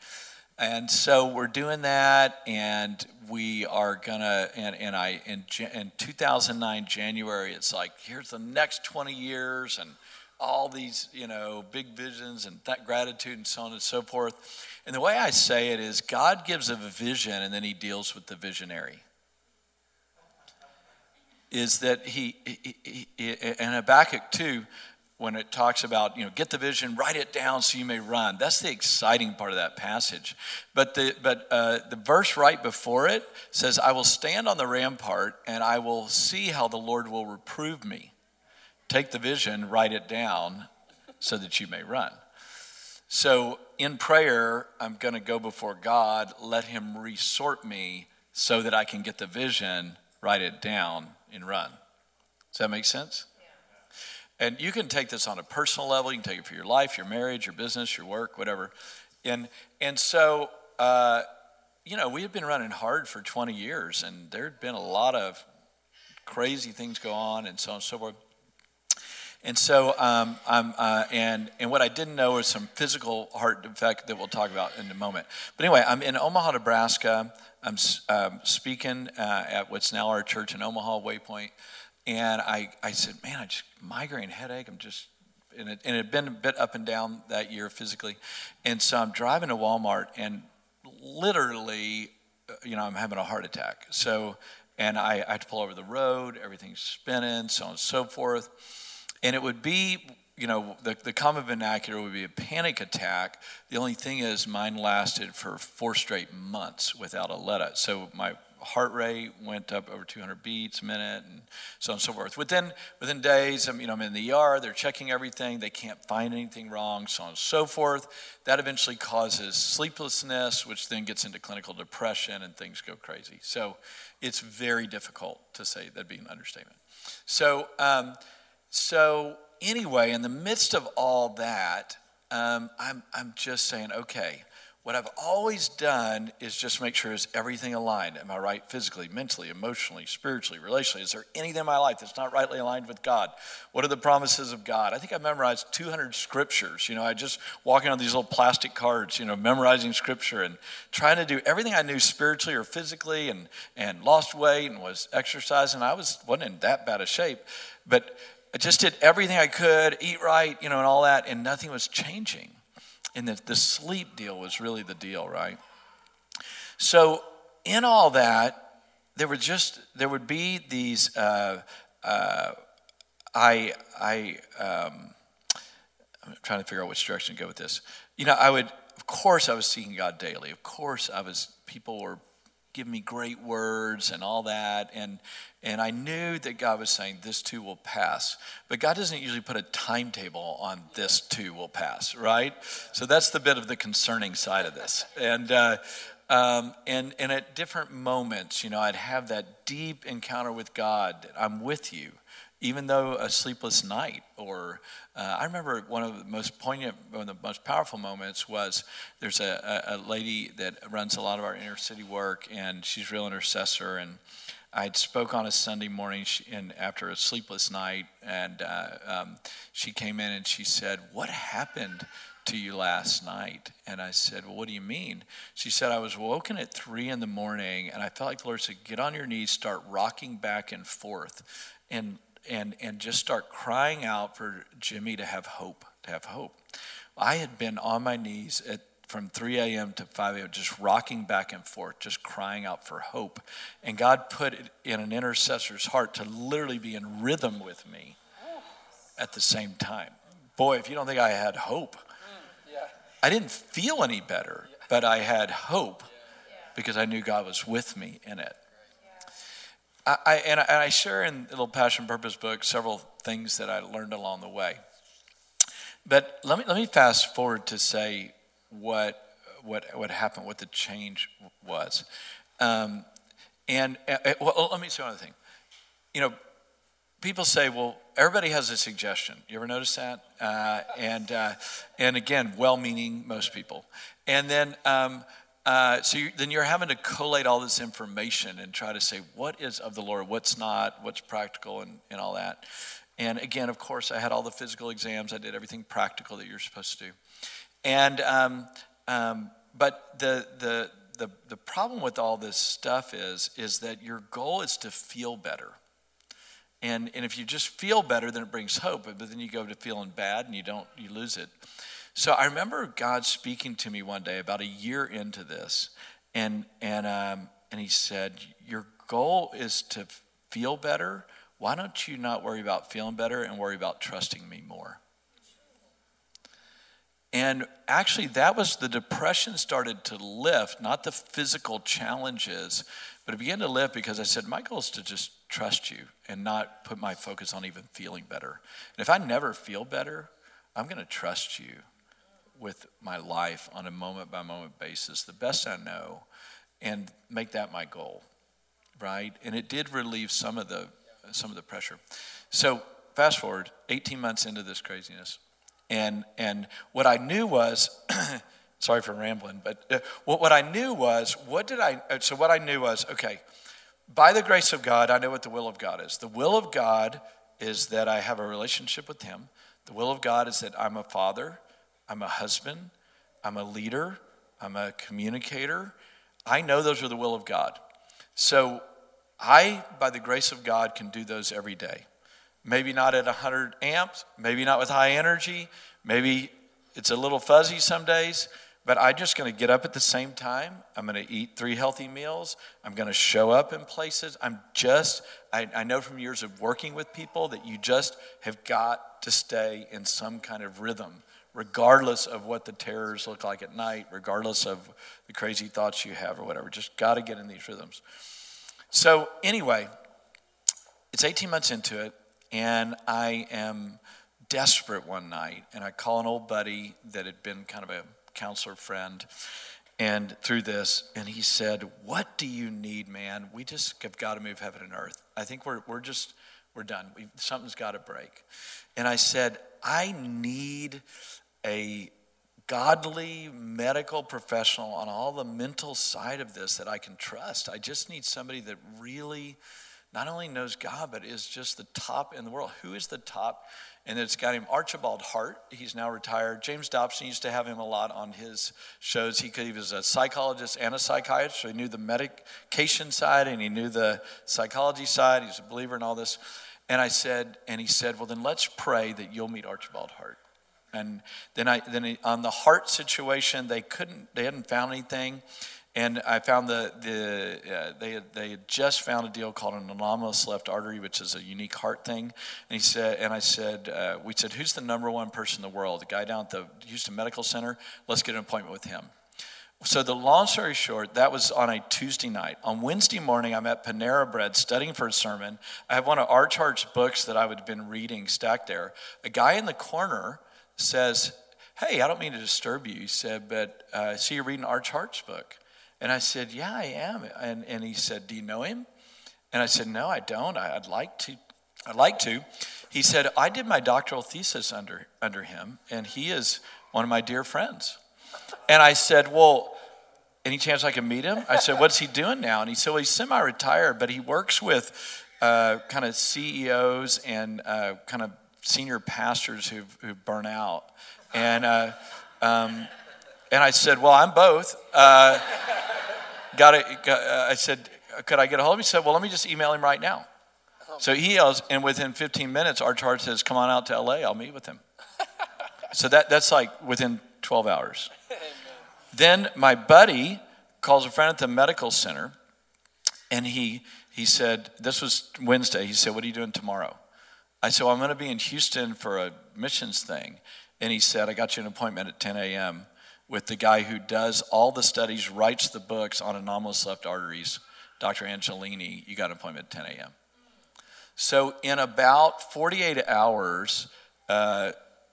And so we're doing that, and we are gonna. And, and I in, in 2009 January, it's like here's the next 20 years, and all these you know big visions and that gratitude and so on and so forth. And the way I say it is, God gives a vision, and then He deals with the visionary. Is that He, he, he, in Habakkuk 2, when it talks about, you know, get the vision, write it down so you may run. That's the exciting part of that passage. But the, but, uh, the verse right before it says, I will stand on the rampart and I will see how the Lord will reprove me. Take the vision, write it down so that you may run. So in prayer, I'm going to go before God, let Him resort me so that I can get the vision, write it down, and run. Does that make sense? And you can take this on a personal level. You can take it for your life, your marriage, your business, your work, whatever. And and so, uh, you know, we had been running hard for 20 years, and there had been a lot of crazy things go on, and so on and so forth. And so, um, I'm, uh, and, and what I didn't know was some physical heart defect that we'll talk about in a moment. But anyway, I'm in Omaha, Nebraska. I'm um, speaking uh, at what's now our church in Omaha, Waypoint. And I, I said, man, I just migraine headache. I'm just, and it, and it had been a bit up and down that year physically. And so I'm driving to Walmart and literally, uh, you know, I'm having a heart attack. So, and I, I had to pull over the road, everything's spinning, so on and so forth. And it would be, you know, the, the common vernacular would be a panic attack. The only thing is, mine lasted for four straight months without a let up. So my heart rate went up over 200 beats a minute and so on and so forth. Within, within days, I'm, you know, I'm in the ER, they're checking everything, they can't find anything wrong, so on and so forth. That eventually causes sleeplessness, which then gets into clinical depression and things go crazy. So it's very difficult to say that'd be an understatement. So, um, so anyway, in the midst of all that, um, I'm, I'm just saying, okay, what I've always done is just make sure is everything aligned. Am I right physically, mentally, emotionally, spiritually, relationally? Is there anything in my life that's not rightly aligned with God? What are the promises of God? I think I memorized 200 scriptures. You know, I just walking on these little plastic cards, you know, memorizing scripture and trying to do everything I knew spiritually or physically and, and lost weight and was exercising. I was, wasn't in that bad a shape, but I just did everything I could, eat right, you know, and all that, and nothing was changing. And the, the sleep deal was really the deal, right? So, in all that, there would just there would be these. Uh, uh, I I um, I'm trying to figure out which direction to go with this. You know, I would of course I was seeking God daily. Of course I was. People were give me great words and all that. And, and I knew that God was saying, This too will pass. But God doesn't usually put a timetable on this too will pass, right? So that's the bit of the concerning side of this. And, uh, um, and, and at different moments, you know, I'd have that deep encounter with God. I'm with you even though a sleepless night or uh, i remember one of the most poignant one of the most powerful moments was there's a, a, lady that runs a lot of our inner city work and she's real intercessor and i spoke on a sunday morning and after a sleepless night and uh, um, she came in and she said what happened to you last night? And I said, Well, what do you mean? She said, I was woken at three in the morning and I felt like the Lord said, Get on your knees, start rocking back and forth. And and, and just start crying out for Jimmy to have hope, to have hope. I had been on my knees at, from 3 a.m. to 5 a.m., just rocking back and forth, just crying out for hope. And God put it in an intercessor's heart to literally be in rhythm with me at the same time. Boy, if you don't think I had hope, I didn't feel any better, but I had hope because I knew God was with me in it. I, and, I, and I share in the little Passion Purpose book several things that I learned along the way. But let me, let me fast forward to say what, what, what happened, what the change was. Um, and uh, well, let me say another thing. You know, people say, well, everybody has a suggestion. You ever notice that? Uh, and, uh, and again, well meaning, most people. And then, um, uh, so you, then you're having to collate all this information and try to say what is of the Lord, what's not, what's practical, and, and all that. And again, of course, I had all the physical exams. I did everything practical that you're supposed to do. And um, um, but the the the the problem with all this stuff is is that your goal is to feel better. And and if you just feel better, then it brings hope. But then you go to feeling bad and you don't you lose it. So I remember God speaking to me one day about a year into this, and and um, and He said, "Your goal is to feel better. Why don't you not worry about feeling better and worry about trusting me more?" And actually, that was the depression started to lift, not the physical challenges, but it began to lift because I said, My goal is to just trust you and not put my focus on even feeling better. And if I never feel better, I'm going to trust you with my life on a moment by moment basis, the best I know, and make that my goal, right? And it did relieve some of the some of the pressure. So fast forward, 18 months into this craziness, and and what I knew was. sorry for rambling, but uh, what, what I knew was, what did I, uh, so what I knew was, okay, by the grace of God, I know what the will of God is. The will of God is that I have a relationship with Him. The will of God is that I'm a father, I'm a husband, I'm a leader, I'm a communicator. I know those are the will of God. So I, by the grace of God, can do those every day. Maybe not at 100 amps, maybe not with high energy, maybe it's a little fuzzy some days, but I'm just going to get up at the same time. I'm going to eat three healthy meals. I'm going to show up in places. I'm just, I, I know from years of working with people that you just have got to stay in some kind of rhythm, regardless of what the terrors look like at night, regardless of the crazy thoughts you have or whatever. Just got to get in these rhythms. So, anyway, it's 18 months into it, and I am desperate one night, and I call an old buddy that had been kind of a counselor friend, and through this, and he said, What do you need, man? We just have got to move heaven and earth. I think we're, we're just, we're done. We, something's got to break. And I said, I need a godly medical professional on all the mental side of this that I can trust. I just need somebody that really not only knows God, but is just the top in the world. Who is the top? And it's got him Archibald Hart. He's now retired. James Dobson used to have him a lot on his shows. He, could, he was a psychologist and a psychiatrist, so he knew the medication side and he knew the psychology side. He's a believer in all this. And I said, and he said, well, then let's pray that you'll meet Archibald Hart. And then I then on the heart situation, they couldn't, they hadn't found anything. And I found the, the uh, they, had, they had just found a deal called an anomalous left artery, which is a unique heart thing. And he said, and I said, uh, we said, who's the number one person in the world? The guy down at the Houston Medical Center. Let's get an appointment with him. So the long story short, that was on a Tuesday night. On Wednesday morning, I'm at Panera Bread studying for a sermon. I have one of Arch Hart's books that I would have been reading stacked there. A guy in the corner says, Hey, I don't mean to disturb you. He said, but uh, I see you're reading Arch Hart's book. And I said, Yeah, I am. And, and he said, Do you know him? And I said, No, I don't. I, would like to. I'd like to. He said, I did my doctoral thesis under, under him, and he is one of my dear friends. And I said, Well, any chance I can meet him? I said, What's he doing now? And he said, Well, he's semi retired, but he works with uh, kind of CEOs and uh, kind of senior pastors who've, who've burnt out. And, uh, um, and I said, Well, I'm both. Uh, got it. Uh, I said, Could I get a hold of him? He said, Well, let me just email him right now. So he yells, and within 15 minutes, Arch Hart says, Come on out to LA, I'll meet with him. so that, that's like within 12 hours. then my buddy calls a friend at the medical center, and he, he said, This was Wednesday. He said, What are you doing tomorrow? I said, well, I'm going to be in Houston for a missions thing. And he said, I got you an appointment at 10 a.m. with the guy who does all the studies, writes the books on anomalous left arteries, Dr. Angelini. You got an appointment at 10 a.m. So in about 48 hours, uh,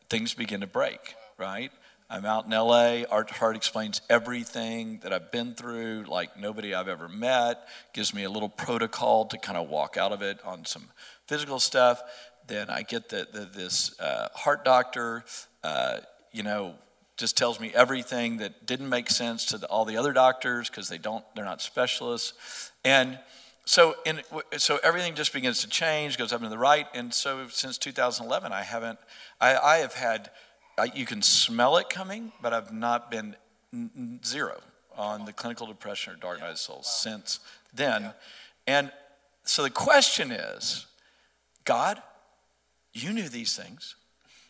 things begin to break, right? I'm out in LA. Art Hart explains everything that I've been through, like nobody I've ever met, gives me a little protocol to kind of walk out of it on some physical stuff. Then I get the, the this uh, heart doctor, uh, you know, just tells me everything that didn't make sense to the, all the other doctors because they don't, they're not specialists. And so, in, so everything just begins to change, goes up to the right. And so since 2011, I haven't, I, I have had, I, you can smell it coming, but I've not been n- zero on the clinical depression or dark night of soul since then. And so the question is, God, you knew these things.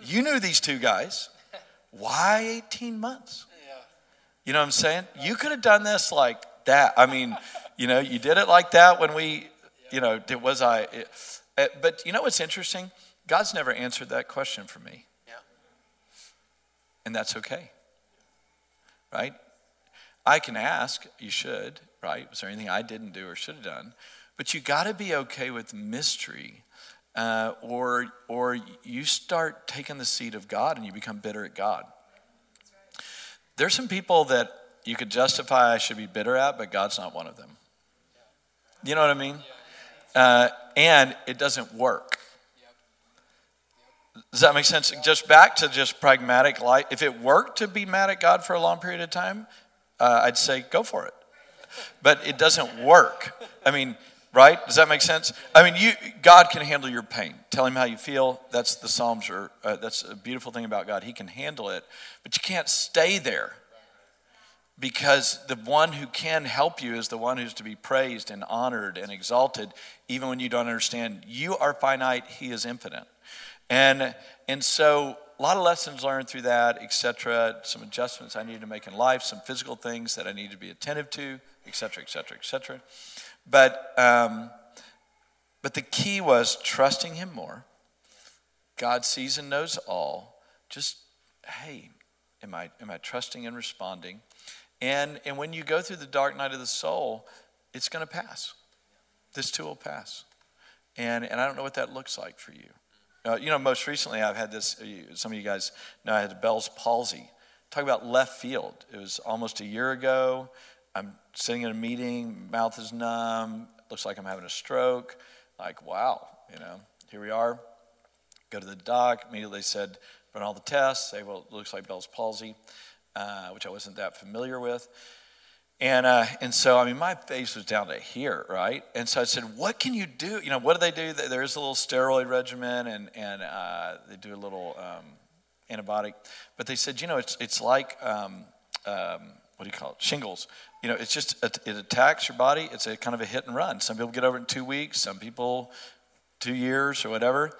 You knew these two guys. Why 18 months? You know what I'm saying? You could have done this like that. I mean, you know, you did it like that when we, you know, it was I. It, eh, but you know what's interesting? God's never answered that question for me. Yeah. And that's okay. Right? I can ask, you should, right? Was there anything I didn't do or should have done? But you got to be okay with mystery uh, or, or you start taking the seat of God and you become bitter at God. There's some people that you could justify I should be bitter at, but God's not one of them. You know what I mean? Uh, and it doesn't work. Does that make sense? Just back to just pragmatic life. If it worked to be mad at God for a long period of time, uh, I'd say go for it. But it doesn't work. I mean, right? Does that make sense? I mean, you God can handle your pain. Tell him how you feel. That's the Psalms are. Uh, that's a beautiful thing about God. He can handle it, but you can't stay there because the one who can help you is the one who's to be praised and honored and exalted, even when you don't understand. You are finite. He is infinite, and and so a lot of lessons learned through that, etc. Some adjustments I need to make in life, some physical things that I need to be attentive to, etc., etc., etc. But, um, but the key was trusting Him more. God sees and knows all. Just, hey, am I, am I trusting and responding? And, and when you go through the dark night of the soul, it's going to pass. This too will pass. And, and I don't know what that looks like for you. Uh, you know, most recently I've had this, uh, some of you guys know I had Bell's palsy. Talk about left field. It was almost a year ago. I'm sitting in a meeting, mouth is numb, looks like I'm having a stroke. Like, wow, you know, here we are. Go to the doc, immediately said, run all the tests, say, well, it looks like Bell's palsy, uh, which I wasn't that familiar with. And, uh, and so, I mean, my face was down to here, right? And so I said, what can you do? You know, what do they do? There is a little steroid regimen and, and uh, they do a little um, antibiotic. But they said, you know, it's, it's like, um, um, what do you call it? Shingles. You know, it's just, it attacks your body. It's a kind of a hit and run. Some people get over it in two weeks, some people two years or whatever.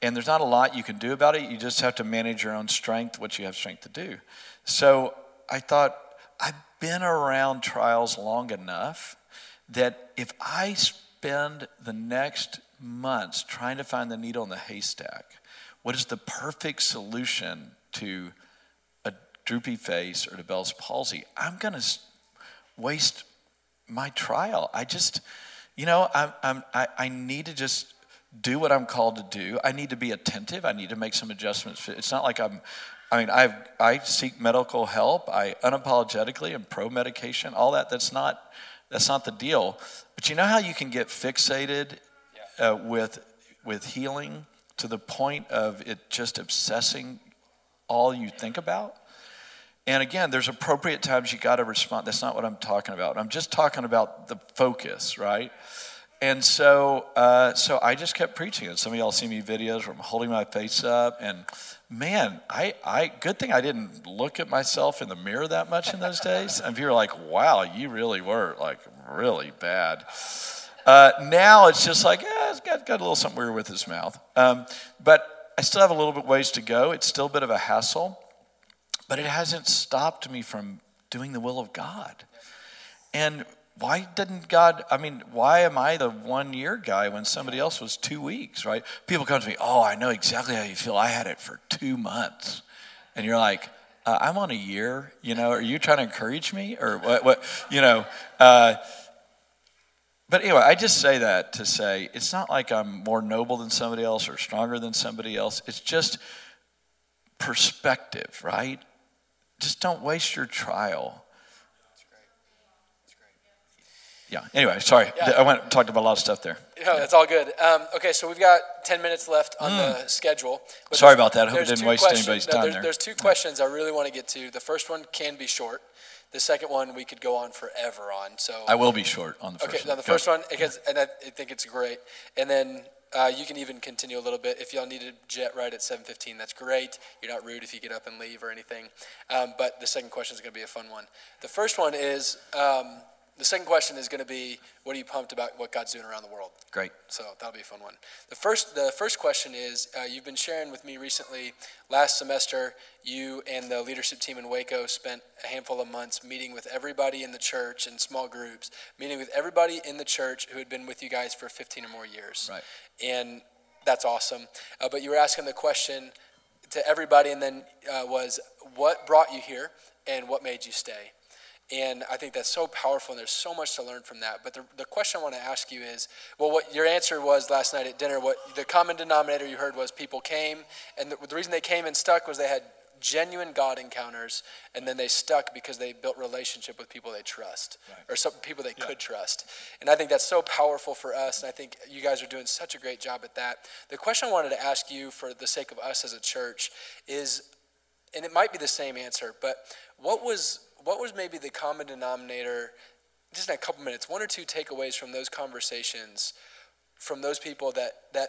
And there's not a lot you can do about it. You just have to manage your own strength, what you have strength to do. So I thought, I've been around trials long enough that if I spend the next months trying to find the needle in the haystack, what is the perfect solution to droopy face or to Bell's palsy? I'm going to waste my trial. I just, you know, I'm, I'm, I, I need to just do what I'm called to do. I need to be attentive. I need to make some adjustments. It's not like I'm, I mean, I I seek medical help. I unapologetically am pro medication. All that. That's not that's not the deal. But you know how you can get fixated uh, with with healing to the point of it just obsessing all you think about. And again, there's appropriate times you got to respond. That's not what I'm talking about. I'm just talking about the focus, right? And so, uh, so I just kept preaching it. Some of y'all see me videos where I'm holding my face up, and man, I, I good thing I didn't look at myself in the mirror that much in those days. And people are like, "Wow, you really were like really bad." Uh, now it's just like, eh, it's got, got a little something weird with his mouth. Um, but I still have a little bit ways to go. It's still a bit of a hassle. But it hasn't stopped me from doing the will of God. And why didn't God, I mean, why am I the one year guy when somebody else was two weeks, right? People come to me, oh, I know exactly how you feel. I had it for two months. And you're like, uh, I'm on a year, you know, are you trying to encourage me or what, what you know? Uh, but anyway, I just say that to say it's not like I'm more noble than somebody else or stronger than somebody else. It's just perspective, right? Just don't waste your trial. Yeah. Anyway, sorry. Yeah. I went talked about a lot of stuff there. No, that's all good. Um, okay, so we've got ten minutes left on mm. the schedule. Sorry about that. I hope it didn't waste anybody's no, time there's, there. There's two questions I really want to get to. The first one can be short. The second one we could go on forever on. So I will be short on the first. Okay, one. now the first one, because, and I think it's great. And then uh, you can even continue a little bit. If y'all need to jet right at 7:15, that's great. You're not rude if you get up and leave or anything. Um, but the second question is going to be a fun one. The first one is um, the second question is going to be, what are you pumped about what God's doing around the world? Great. So that'll be a fun one. The first, the first question is, uh, you've been sharing with me recently. Last semester, you and the leadership team in Waco spent a handful of months meeting with everybody in the church in small groups, meeting with everybody in the church who had been with you guys for 15 or more years. Right. And that's awesome. Uh, but you were asking the question to everybody, and then uh, was, what brought you here, and what made you stay? And I think that's so powerful, and there's so much to learn from that. But the, the question I want to ask you is well, what your answer was last night at dinner, what the common denominator you heard was people came, and the, the reason they came and stuck was they had genuine God encounters, and then they stuck because they built relationship with people they trust, right. or some people they yeah. could trust. And I think that's so powerful for us, and I think you guys are doing such a great job at that. The question I wanted to ask you, for the sake of us as a church, is, and it might be the same answer, but what was what was maybe the common denominator just in a couple minutes, one or two takeaways from those conversations, from those people that that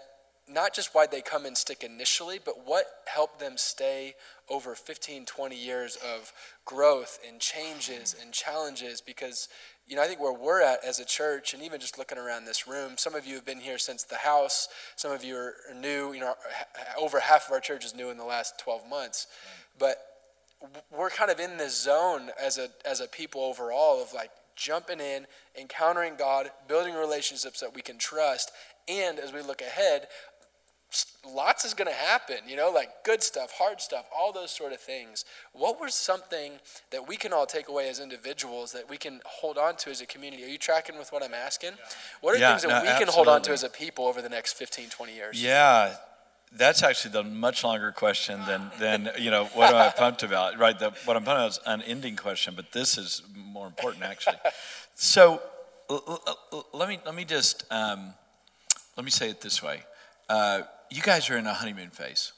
not just why they come and stick initially, but what helped them stay over 15, 20 years of growth and changes and challenges. Because, you know, I think where we're at as a church, and even just looking around this room, some of you have been here since the house, some of you are new, you know, over half of our church is new in the last 12 months. But we're kind of in this zone as a, as a people overall of like, jumping in, encountering God, building relationships that we can trust, and as we look ahead, lots is going to happen, you know, like good stuff, hard stuff, all those sort of things. What was something that we can all take away as individuals that we can hold on to as a community? Are you tracking with what I'm asking? What are yeah, things that no, we can hold on to as a people over the next 15, 20 years? Yeah, that's actually the much longer question than, than you know, what am I pumped about? Right, the, what I'm pumped about is an ending question, but this is more important actually. So l- l- let, me, let me just, um, let me say it this way. Uh, you guys are in a honeymoon phase.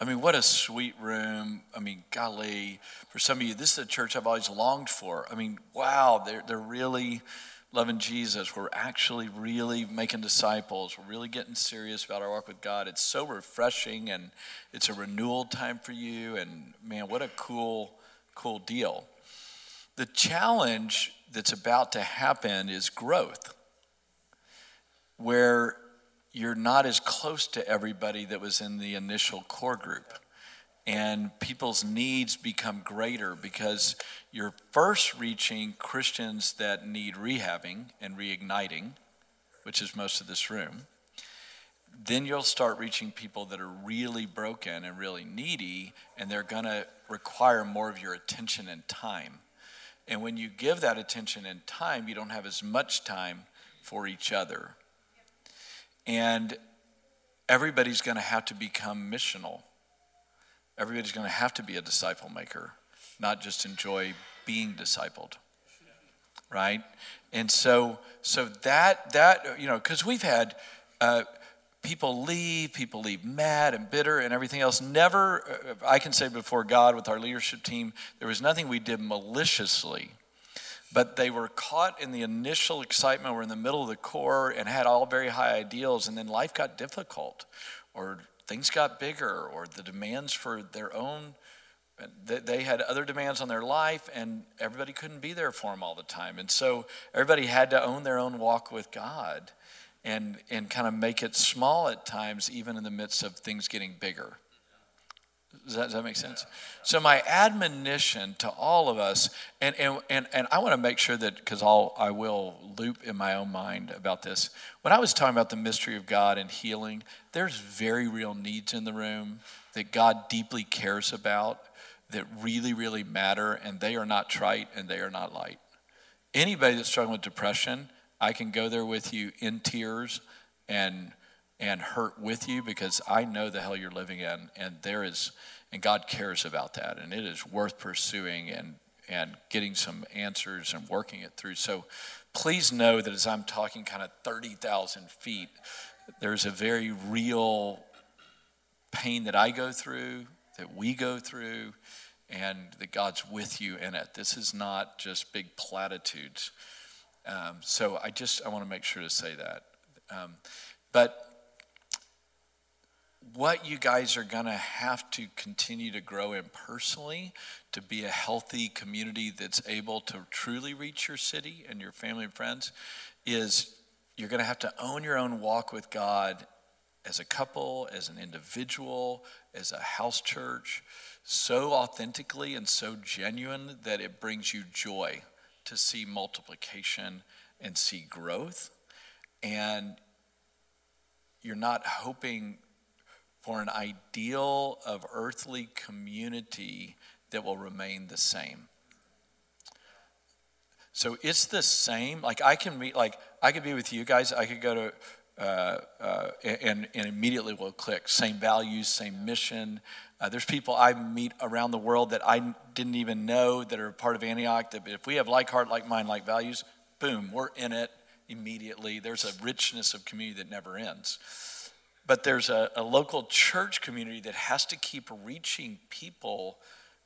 I mean, what a sweet room. I mean, golly, for some of you, this is a church I've always longed for. I mean, wow, they're, they're really loving Jesus. We're actually really making disciples. We're really getting serious about our walk with God. It's so refreshing and it's a renewal time for you. And man, what a cool, cool deal. The challenge that's about to happen is growth, where you're not as close to everybody that was in the initial core group. And people's needs become greater because you're first reaching Christians that need rehabbing and reigniting, which is most of this room. Then you'll start reaching people that are really broken and really needy, and they're to require more of your attention and time. And when you give that attention and time, you don't have as much time for each other. And everybody's going to have to become missional. Everybody's going to have to be a disciple maker, not just enjoy being discipled. Right? And so so that that you know, cuz we've had uh, people leave, people leave mad and bitter and everything else. Never, uh, I can say before God with our leadership team, there was nothing we did maliciously but they were caught in the initial excitement, were in the middle of the core and had all very high ideals, and then life got difficult, or things got bigger, or the demands for their own. They had other demands on their life, and everybody couldn't be there for them all the time. And so everybody had to own their own walk with God and, and kind of make it small at times, even in the midst of things getting bigger. Does that, does that make sense? So my admonition to all of us, and, and, and, and I want to make sure that, because I'll, I will loop in my own mind about this. When I was talking about the mystery of God and healing, there's very real needs in the room that God deeply cares about, that really, really matter, and they are not trite and they are not light. Anybody that's struggling with depression, I can go there with you in tears and and hurt with you because I know the hell you're living in, and there is, and God cares about that, and it is worth pursuing and and getting some answers and working it through. So, please know that as I'm talking kind of thirty thousand feet, there's a very real pain that I go through, that we go through, and that God's with you in it. This is not just big platitudes. Um, so I just I want to make sure to say that. Um, but what you guys are going to have to continue to grow in personally to be a healthy community that's able to truly reach your city and your family and friends is you're going to have to own your own walk with God as a couple, as an individual, as a house church, so authentically and so genuine that it brings you joy to see multiplication and see growth. And you're not hoping for an ideal of earthly community that will remain the same. So it's the same. Like I can meet, like I could be with you guys. I could go to, uh, uh, and and immediately we'll click. Same values, same mission. Uh, there's people I meet around the world that I didn't even know that are part of Antioch. That if we have like heart, like mind, like values, boom, we're in it immediately. There's a richness of community that never ends. But there's a, a local church community that has to keep reaching people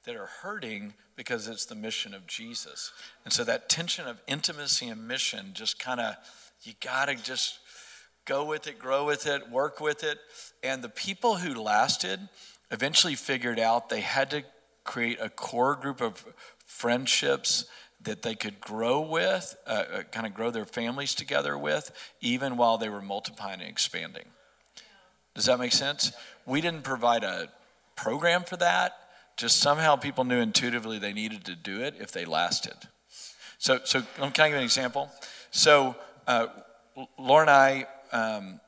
that are hurting because it's the mission of Jesus. And so that tension of intimacy and mission just kind of, you got to just go with it, grow with it, work with it. And the people who lasted eventually figured out they had to create a core group of friendships that they could grow with, uh, uh kind of grow their families together with, even while they were multiplying and expanding. Does that make sense? We didn't provide a program for that. Just somehow people knew intuitively they needed to do it if they lasted. So, so can I give an example? So, uh, Laura and I, um,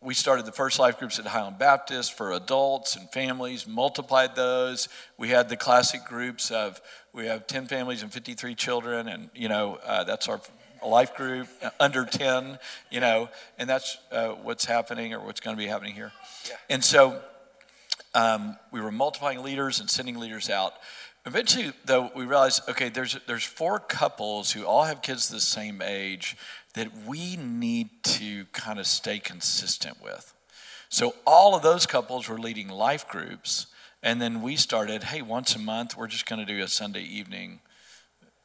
we started the first life groups at Highland Baptist for adults and families, multiplied those. We had the classic groups of, we have 10 families and 53 children, and, you know, uh, that's our life group, under 10, you know, and that's uh, what's happening or what's going to be happening here. Yeah. And so, um, we were multiplying leaders and sending leaders out. Eventually, though, we realized okay, there's, there's four couples who all have kids the same age that we need to kind of stay consistent with. So, all of those couples were leading life groups. And then we started, hey, once a month, we're just going to do a Sunday evening,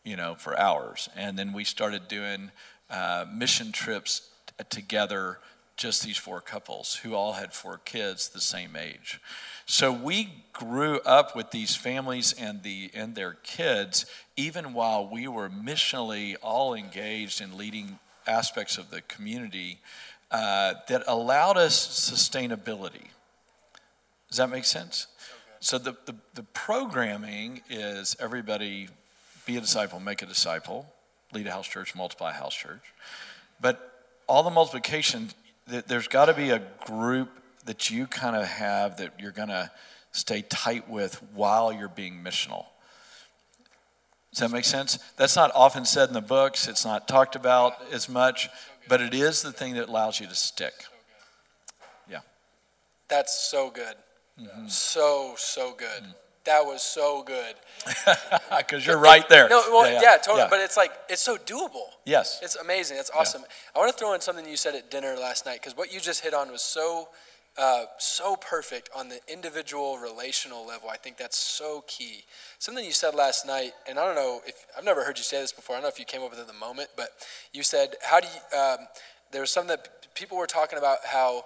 you know, for hours. And then we started doing uh, mission trips t- together just these four couples who all had four kids the same age. So we grew up with these families and the and their kids even while we were missionally all engaged in leading aspects of the community uh, that allowed us sustainability. Does that make sense? So the, the, the programming is everybody be a disciple, make a disciple, lead a house church, multiply a house church. But all the multiplication there's got to be a group that you kind of have that you're going to stay tight with while you're being missional. Does that make sense? That's not often said in the books, it's not talked about as much, but it is the thing that allows you to stick. Yeah. That's so good. Mm-hmm. So, so good. Mm. That was so good. Because you're right there. No, well, yeah, yeah. yeah totally. Yeah. But it's like it's so doable. Yes, it's amazing. It's awesome. I want to throw in something you said at dinner last night because what you just hit on was so, uh, so perfect on the individual relational level. I think that's so key. Something you said last night, and I don't know if I've never heard you say this before. I don't know if you came up with it in the moment, but you said, "How do you?" Um, there was something that people were talking about how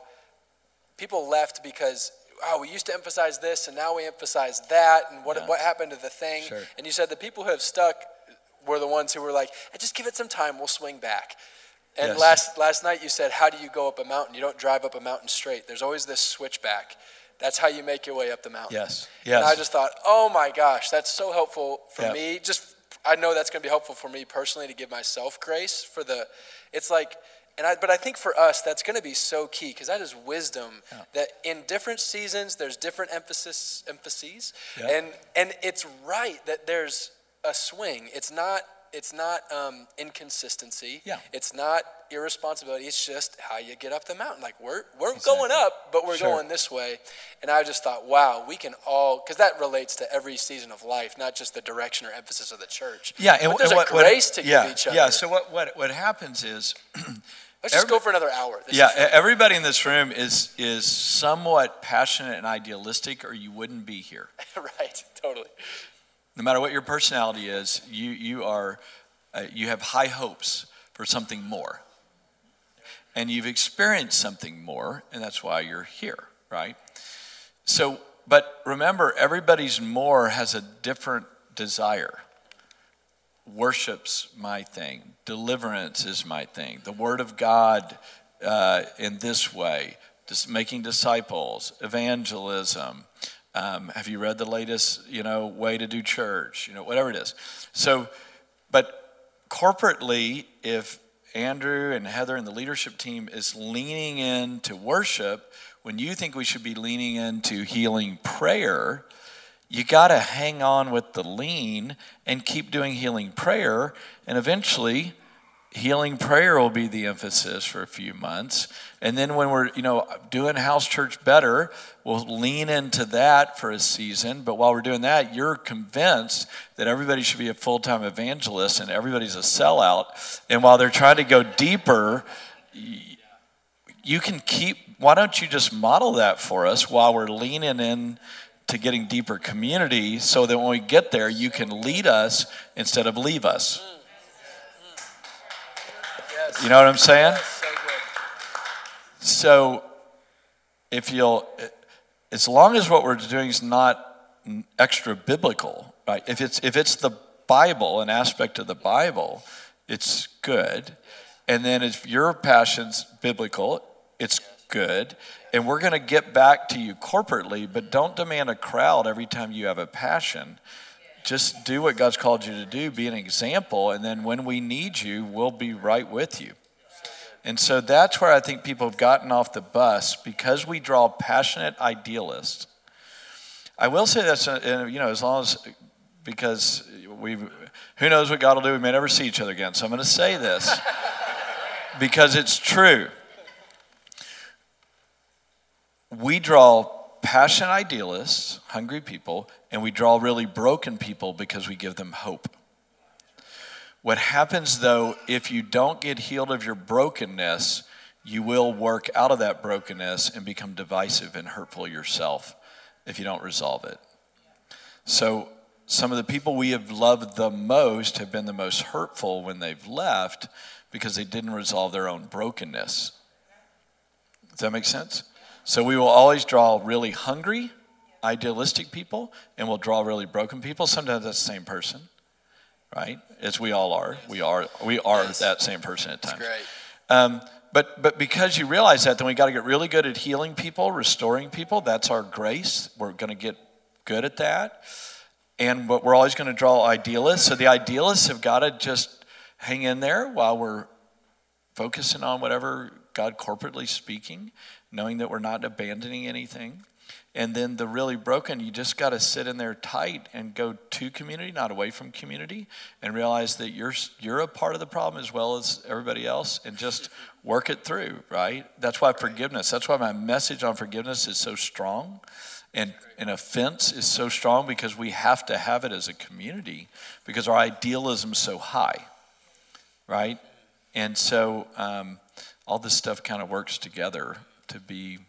people left because oh, we used to emphasize this and now we emphasize that, and what, yeah. what happened to the thing? Sure. And you said the people who have stuck were the ones who were like, hey, just give it some time, we'll swing back. And yes. last, last night you said, how do you go up a mountain? You don't drive up a mountain straight. There's always this switchback. That's how you make your way up the mountain. Yes. Yes. And I just thought, oh my gosh, that's so helpful for yep. me. Just I know that's going to be helpful for me personally to give myself grace for the. It's like and I, but I think for us, that's going to be so key because that is wisdom. Yeah. That in different seasons, there's different emphasis, emphases, yeah. and and it's right that there's a swing. It's not it's not um, inconsistency. Yeah. It's not irresponsibility. It's just how you get up the mountain. Like we're we're exactly. going up, but we're sure. going this way. And I just thought, wow, we can all because that relates to every season of life, not just the direction or emphasis of the church. Yeah, and but there's and what, a grace what, to yeah, give each other. Yeah. So what what what happens is. Let's just Every, go for another hour. This yeah, everybody in this room is is somewhat passionate and idealistic, or you wouldn't be here. right, totally. No matter what your personality is, you you are uh, you have high hopes for something more, and you've experienced something more, and that's why you're here, right? So, but remember, everybody's more has a different desire worship's my thing. Deliverance is my thing. The Word of God uh, in this way, just making disciples, evangelism. Um, have you read the latest, you know, way to do church? You know, whatever it is. So, but corporately, if Andrew and Heather and the leadership team is leaning into worship, when you think we should be leaning into healing prayer, you got to hang on with the lean and keep doing healing prayer. And eventually, healing prayer will be the emphasis for a few months. And then when we're, you know, doing house church better, we'll lean into that for a season. But while we're doing that, you're convinced that everybody should be a full time evangelist and everybody's a sellout. And while they're trying to go deeper, you can keep, why don't you just model that for us while we're leaning in to getting deeper community so that when we get there, you can lead us instead of leave us. You know what I'm saying? So. So, if you'll, as long as what we're doing is not extra biblical, right? If it's if it's the Bible, an aspect of the Bible, it's good. And then if your passion's biblical, it's good. And we're going to get back to you corporately, but don't demand a crowd every time you have a passion. Just do what God's called you to do, be an example, and then when we need you, we'll be right with you. And so that's where I think people have gotten off the bus because we draw passionate idealists. I will say that's, uh, you know, as long as, because we, who knows what God will do? We may never see each other again. So I'm going to say this because it's true. We draw passionate idealists, hungry people, and we draw really broken people because we give them hope. What happens though, if you don't get healed of your brokenness, you will work out of that brokenness and become divisive and hurtful yourself if you don't resolve it. So, some of the people we have loved the most have been the most hurtful when they've left because they didn't resolve their own brokenness. Does that make sense? So, we will always draw really hungry, idealistic people, and we'll draw really broken people. Sometimes that's the same person right? As we all are. We are we are Yes. that same person at times. Great. Um, but but because you realize that, then we got to get really good at healing people, restoring people. That's our grace. We're going to get good at that. And but we're always going to draw idealists. So the idealists have got to just hang in there while we're focusing on whatever God corporately speaking, knowing that we're not abandoning anything. And then the really broken, you just got to sit in there tight and go to community, not away from community, and realize that you're you're a part of the problem as well as everybody else, and just work it through. Right? That's why forgiveness. That's why my message on forgiveness is so strong, and an offense is so strong because we have to have it as a community because our idealism is so high. Right? And so um, all this stuff kind of works together to be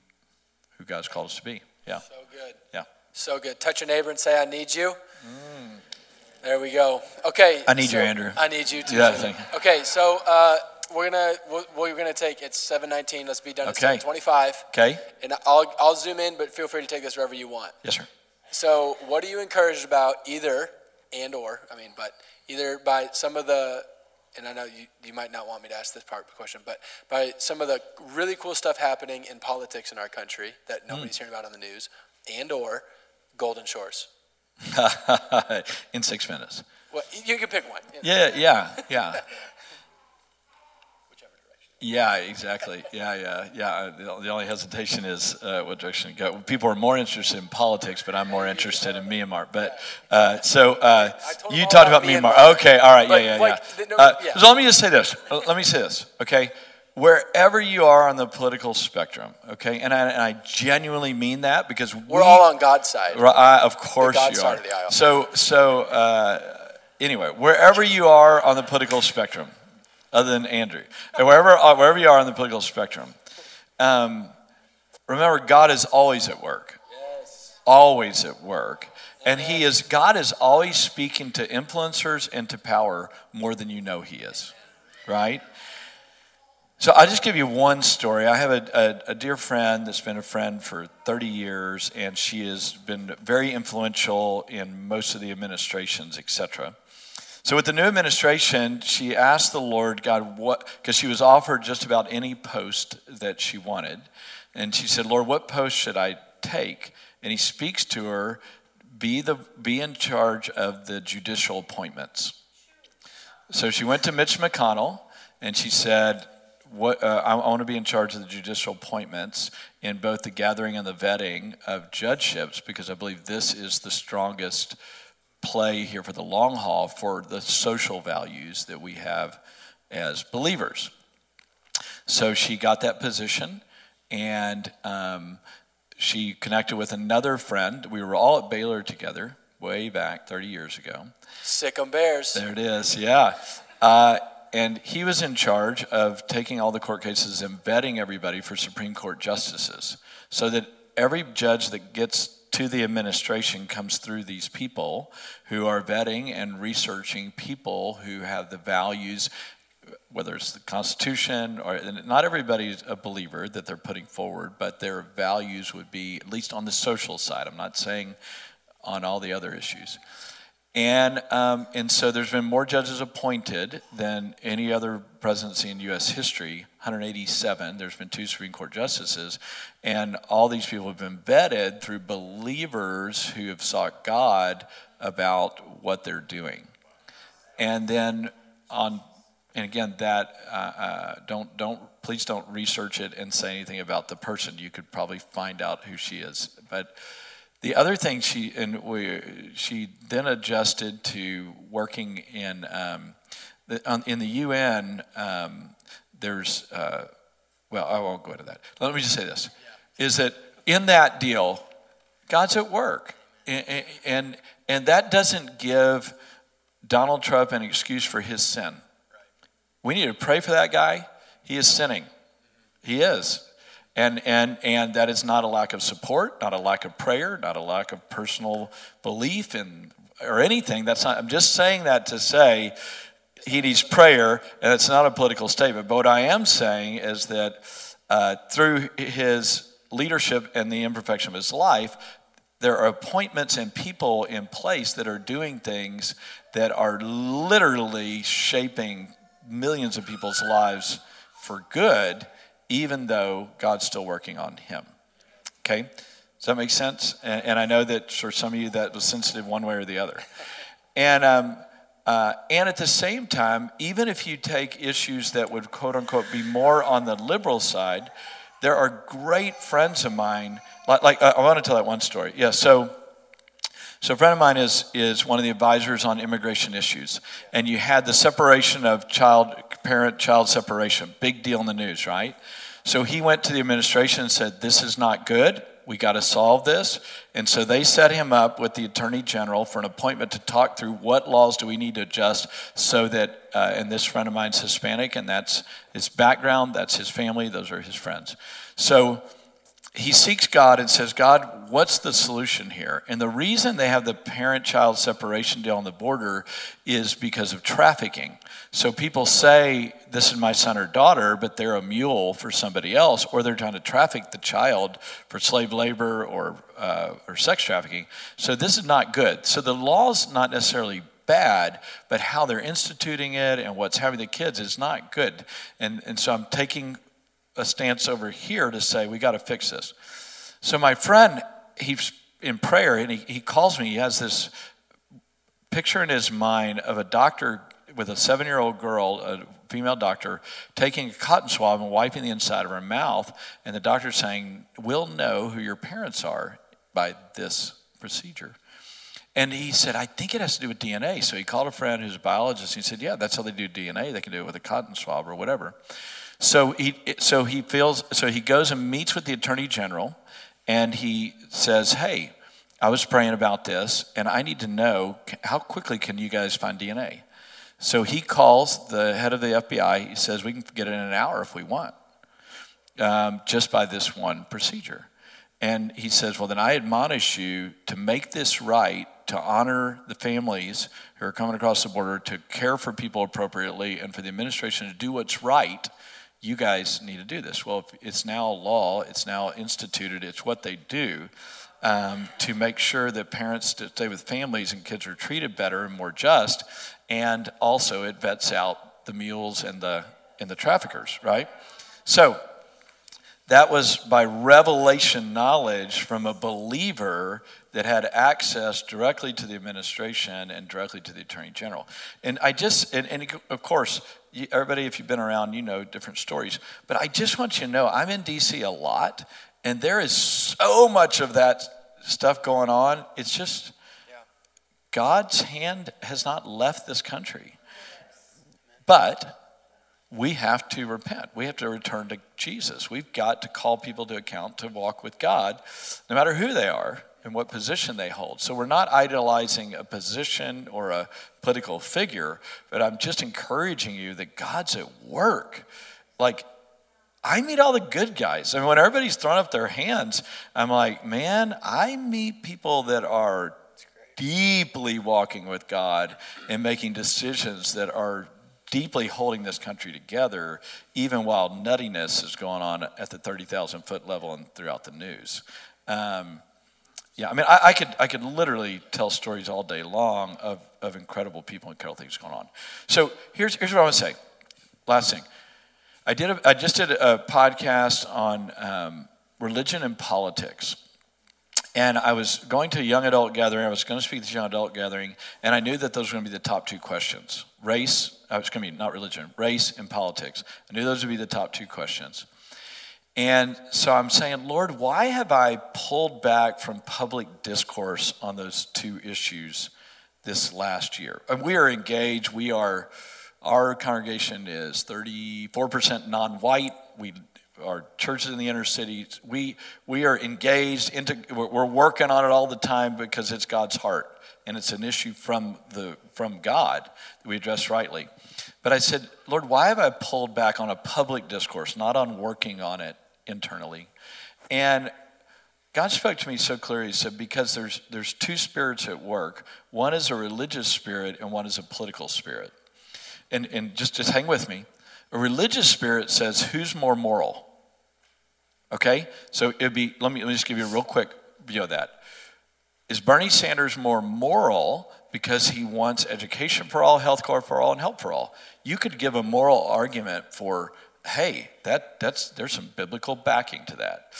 who God's called us to be. Yeah. So good. Yeah. So good. Touch your neighbor and say, I need you. There we go. Okay. I need so- you, Andrew. I need you too. Yeah. Okay, so uh, we're gonna what we're gonna take. It's seven nineteen. Let's be done at Okay. seven twenty-five. Okay. And I'll I'll zoom in, but feel free to take this wherever you want. Yes, sir. So, what are you encouraged about, either and or? I mean, but either by some of the, and I know you, you might not want me to ask this part of the question, but by some of the really cool stuff happening in politics in our country that hmm. nobody's hearing about on the news, and or Golden Shores. in six minutes. Well, you can pick one. Yeah, yeah, yeah. Yeah, exactly. Yeah, yeah, yeah. The, the only hesitation is uh, what direction to go. People are more interested in politics, but I'm more interested in Myanmar. But uh, so uh, I told them you talked about about Myanmar. Myanmar. Okay, all right. Yeah, yeah, like, yeah. no, Uh, yeah. So let me just say this. Uh, Let me say this. Okay, wherever you are on the political spectrum. Okay, and I, and I genuinely mean that because We're we, all on God's side. Right, of course you are. of the aisle. So, so uh, anyway, wherever you are on the political spectrum, other than Andrew, and wherever uh, wherever you are on the political spectrum, um, remember God is always at work. Yes. Always at work. And he is God is always speaking to influencers and to power more than you know he is. Right? So I'll just give you one story. I have a, a, a dear friend that's been a friend for 30 years, and she has been very influential in most of the administrations, etc. So with the new administration, she asked the Lord God what, because she was offered just about any post that she wanted, and she said, Lord, what post should I take? And He speaks to her, be the be in charge of the judicial appointments. So she went to Mitch McConnell and she said, what, uh, I, I want to be in charge of the judicial appointments in both the gathering and the vetting of judgeships because I believe this is the strongest play here for the long haul for the social values that we have as believers. So she got that position and um, she connected with another friend. We were all at Baylor together way back 30 years ago. Sick 'em Bears. There it is, yeah. Uh, and he was in charge of taking all the court cases and vetting everybody for Supreme Court justices so that every judge that gets to the administration comes through these people who are vetting and researching people who have the values whether it's the Constitution or not everybody's a believer that they're putting forward, but their values would be at least on the social side. I'm not saying on all the other issues. And, um, and so there's been more judges appointed than any other presidency in U.S. history 187. There's been two Supreme Court justices. And all these people have been vetted through believers who have sought God about what they're doing. And then on and again, that uh, uh, don't don't please don't research it and say anything about the person. You could probably find out who she is. But the other thing she and we she then adjusted to working in um, the, in the UN. Um, there's uh, well, I won't go into that. Let me just say this: is that in that deal, God's at work, and, and and that doesn't give Donald Trump an excuse for his sin. We need to pray for that guy. He is sinning. He is. And, and, and that is not a lack of support, not a lack of prayer, not a lack of personal belief in, or anything. That's not, I'm just saying that to say he needs prayer, and it's not a political statement. But what I am saying is that uh, through his leadership and the imperfection of his life, there are appointments and people in place that are doing things that are literally shaping millions of people's lives for good, even though God's still working on him. Okay? Does that make sense? And, and I know that for some of you that was sensitive one way or the other. And, um, uh, and at the same time, even if you take issues that would quote unquote be more on the liberal side, there are great friends of mine. Like, like uh, I want to tell that one story. Yeah, so so a friend of mine is, is one of the advisors on immigration issues. And you had the separation of child, parent child separation, big deal in the news, right? So he went to the administration and said, This is not good. We got to solve this. And so they set him up with the attorney general for an appointment to talk through what laws do we need to adjust so that, uh, and this friend of mine's Hispanic, and that's his background, that's his family, those are his friends. So he seeks God and says, God, what's the solution here? And the reason they have the parent child separation deal on the border is because of trafficking. So people say, This is my son or daughter, but they're a mule for somebody else, or they're trying to traffic the child for slave labor or, uh, or sex trafficking. So this is not good. So the law's not necessarily bad, but how they're instituting it and what's having the kids is not good. And, and so I'm taking a stance over here to say, we got to fix this. So my friend, he's in prayer and he, he calls me. He has this picture in his mind of a doctor with a seven year old girl, a female doctor, taking a cotton swab and wiping the inside of her mouth. And the doctor saying, We'll know who your parents are by this procedure. And he said, I think it has to do with DNA. So he called a friend who's a biologist. And he said, Yeah, that's how they do DNA. They can do it with a cotton swab or whatever. So he, so he feels, so he goes and meets with the attorney general and he says, Hey, I was praying about this and I need to know how quickly can you guys find DNA? So he calls the head of the FBI. He says, We can get it in an hour if we want, um, just by this one procedure. And he says, Well, then I admonish you to make this right, to honor the families who are coming across the border, to care for people appropriately, and for the administration to do what's right you guys need to do this. Well, it's now law, it's now instituted, it's what they do um, to make sure that parents stay with families and kids are treated better and more just. And also, it vets out the mules and the, and the traffickers, right? So, that was by revelation knowledge from a believer that had access directly to the administration and directly to the attorney general. And I just, and, and of course, everybody, if you've been around, you know different stories. But I just want you to know I'm in DC a lot, and there is so much of that stuff going on. It's just God's hand has not left this country. But we have to repent. We have to return to Jesus. We've got to call people to account to walk with God, no matter who they are and what position they hold. So we're not idolizing a position or a political figure, but I'm just encouraging you that God's at work. Like, I meet all the good guys. I mean, when everybody's throwing up their hands, I'm like, man, I meet people that are deeply walking with God and making decisions that are deeply holding this country together, even while nuttiness is going on at the 30,000 foot level and throughout the news. Um, yeah, I mean, I, I, could I could literally tell stories all day long of, of incredible people and incredible things going on. So here's here's what I want to say. Last thing, I did a, I just did a podcast on um, religion and politics. And I was going to a young adult gathering. I was going to speak to this young adult gathering, and I knew that those were going to be the top two questions: race. I was going to be not religion, race and politics. I knew those would be the top two questions. And so I'm saying, Lord, why have I pulled back from public discourse on those two issues this last year? And we are engaged. We are, our congregation is 34% non white. We our churches in the inner city, we, we are engaged into, we're working on it all the time because it's God's heart and it's an issue from, the, from God that we address rightly. But I said, Lord, why have I pulled back on a public discourse, not on working on it internally. And God spoke to me so clearly. He said, because there's, there's two spirits at work one is a religious spirit, and one is a political spirit. And, and just, just hang with me. A religious spirit says, who's more moral? Okay? So it'd be, let me, let me just give you a real quick view of that. Is Bernie Sanders more moral because he wants education for all, health care for all, and help for all? You could give a moral argument for hey, that, that's, there's some biblical backing to that.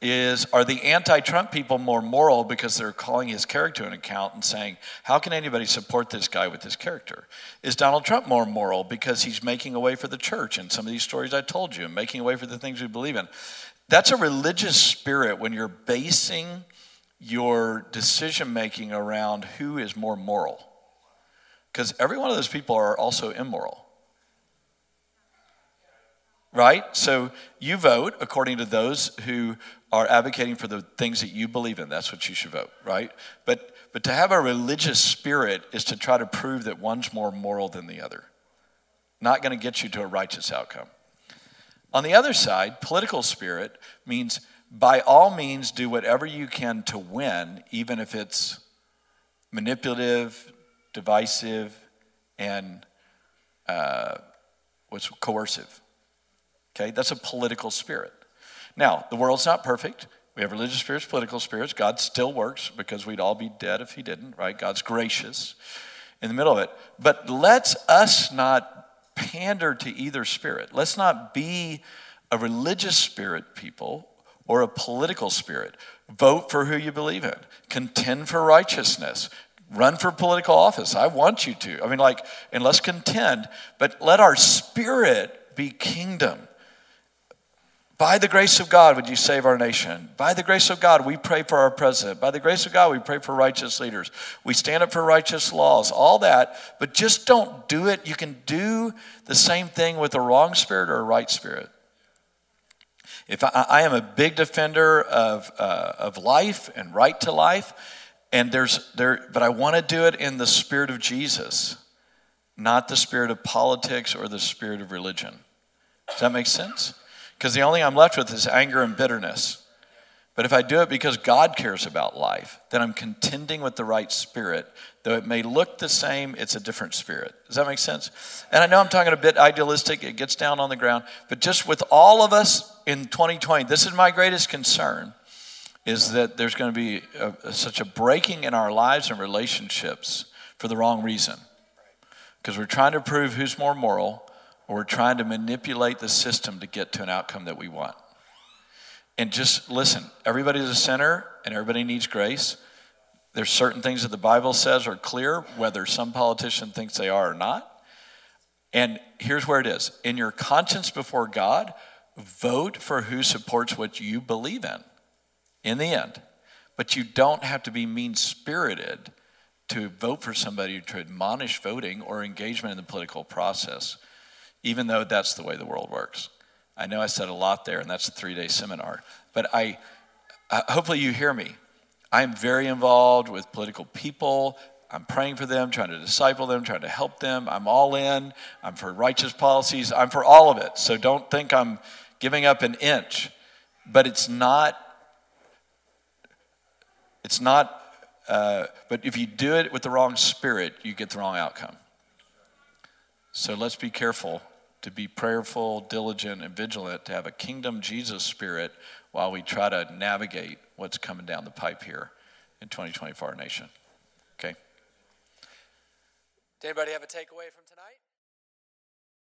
Is are the anti-Trump people more moral because they're calling his character an account and saying, how can anybody support this guy with this character? Is Donald Trump more moral because he's making a way for the church and some of these stories I told you, and making a way for the things we believe in? That's a religious spirit when you're basing your decision making around who is more moral. Because every one of those people are also immoral right? So you vote according to those who are advocating for the things that you believe in. That's what you should vote, right? But but to have a religious spirit is to try to prove that one's more moral than the other. Not going to get you to a righteous outcome. On the other side, political spirit means by all means do whatever you can to win, even if it's manipulative, divisive, and uh, what's coercive. Okay, that's a political spirit. Now, the world's not perfect. We have religious spirits, political spirits. God still works because we'd all be dead if He didn't, right? God's gracious in the middle of it. But let's us not pander to either spirit. Let's not be a religious spirit people or a political spirit. Vote for who you believe in, contend for righteousness, run for political office. I want you to. I mean, like, and let's contend, but let our spirit be kingdom. By the grace of God, would you save our nation? By the grace of God, we pray for our president. By the grace of God, we pray for righteous leaders. We stand up for righteous laws, all that, but just don't do it. You can do the same thing with a wrong spirit or a right spirit. If I, I am a big defender of, uh, of life and right to life, and there's there, but I want to do it in the spirit of Jesus, not the spirit of politics or the spirit of religion. Does that make sense? Because the only I'm left with is anger and bitterness. But if I do it because God cares about life, then I'm contending with the right spirit. Though it may look the same, it's a different spirit. Does that make sense? And I know I'm talking a bit idealistic, it gets down on the ground, but just with all of us in 2020, this is my greatest concern is that there's going to be a, such a breaking in our lives and relationships for the wrong reason. Because we're trying to prove who's more moral or we're trying to manipulate the system to get to an outcome that we want. And just listen, everybody's a sinner and everybody needs grace. There's certain things that the Bible says are clear, whether some politician thinks they are or not. And here's where it is in your conscience before God, vote for who supports what you believe in in the end. But you don't have to be mean spirited to vote for somebody to admonish voting or engagement in the political process even though that's the way the world works. I know I said a lot there, and that's a three day seminar, but I, uh, hopefully you hear me. I'm very involved with political people. I'm praying for them, trying to disciple them, trying to help them. I'm all in. I'm for righteous policies. I'm for all of it. So don't think I'm giving up an inch, but it's not. It's not. Uh, but if you do it with the wrong spirit, you get the wrong outcome. So let's be careful to be prayerful, diligent, and vigilant, to have a kingdom Jesus spirit while we try to navigate what's coming down the pipe here in 2020 for our nation. Okay? Did anybody have a takeaway from tonight?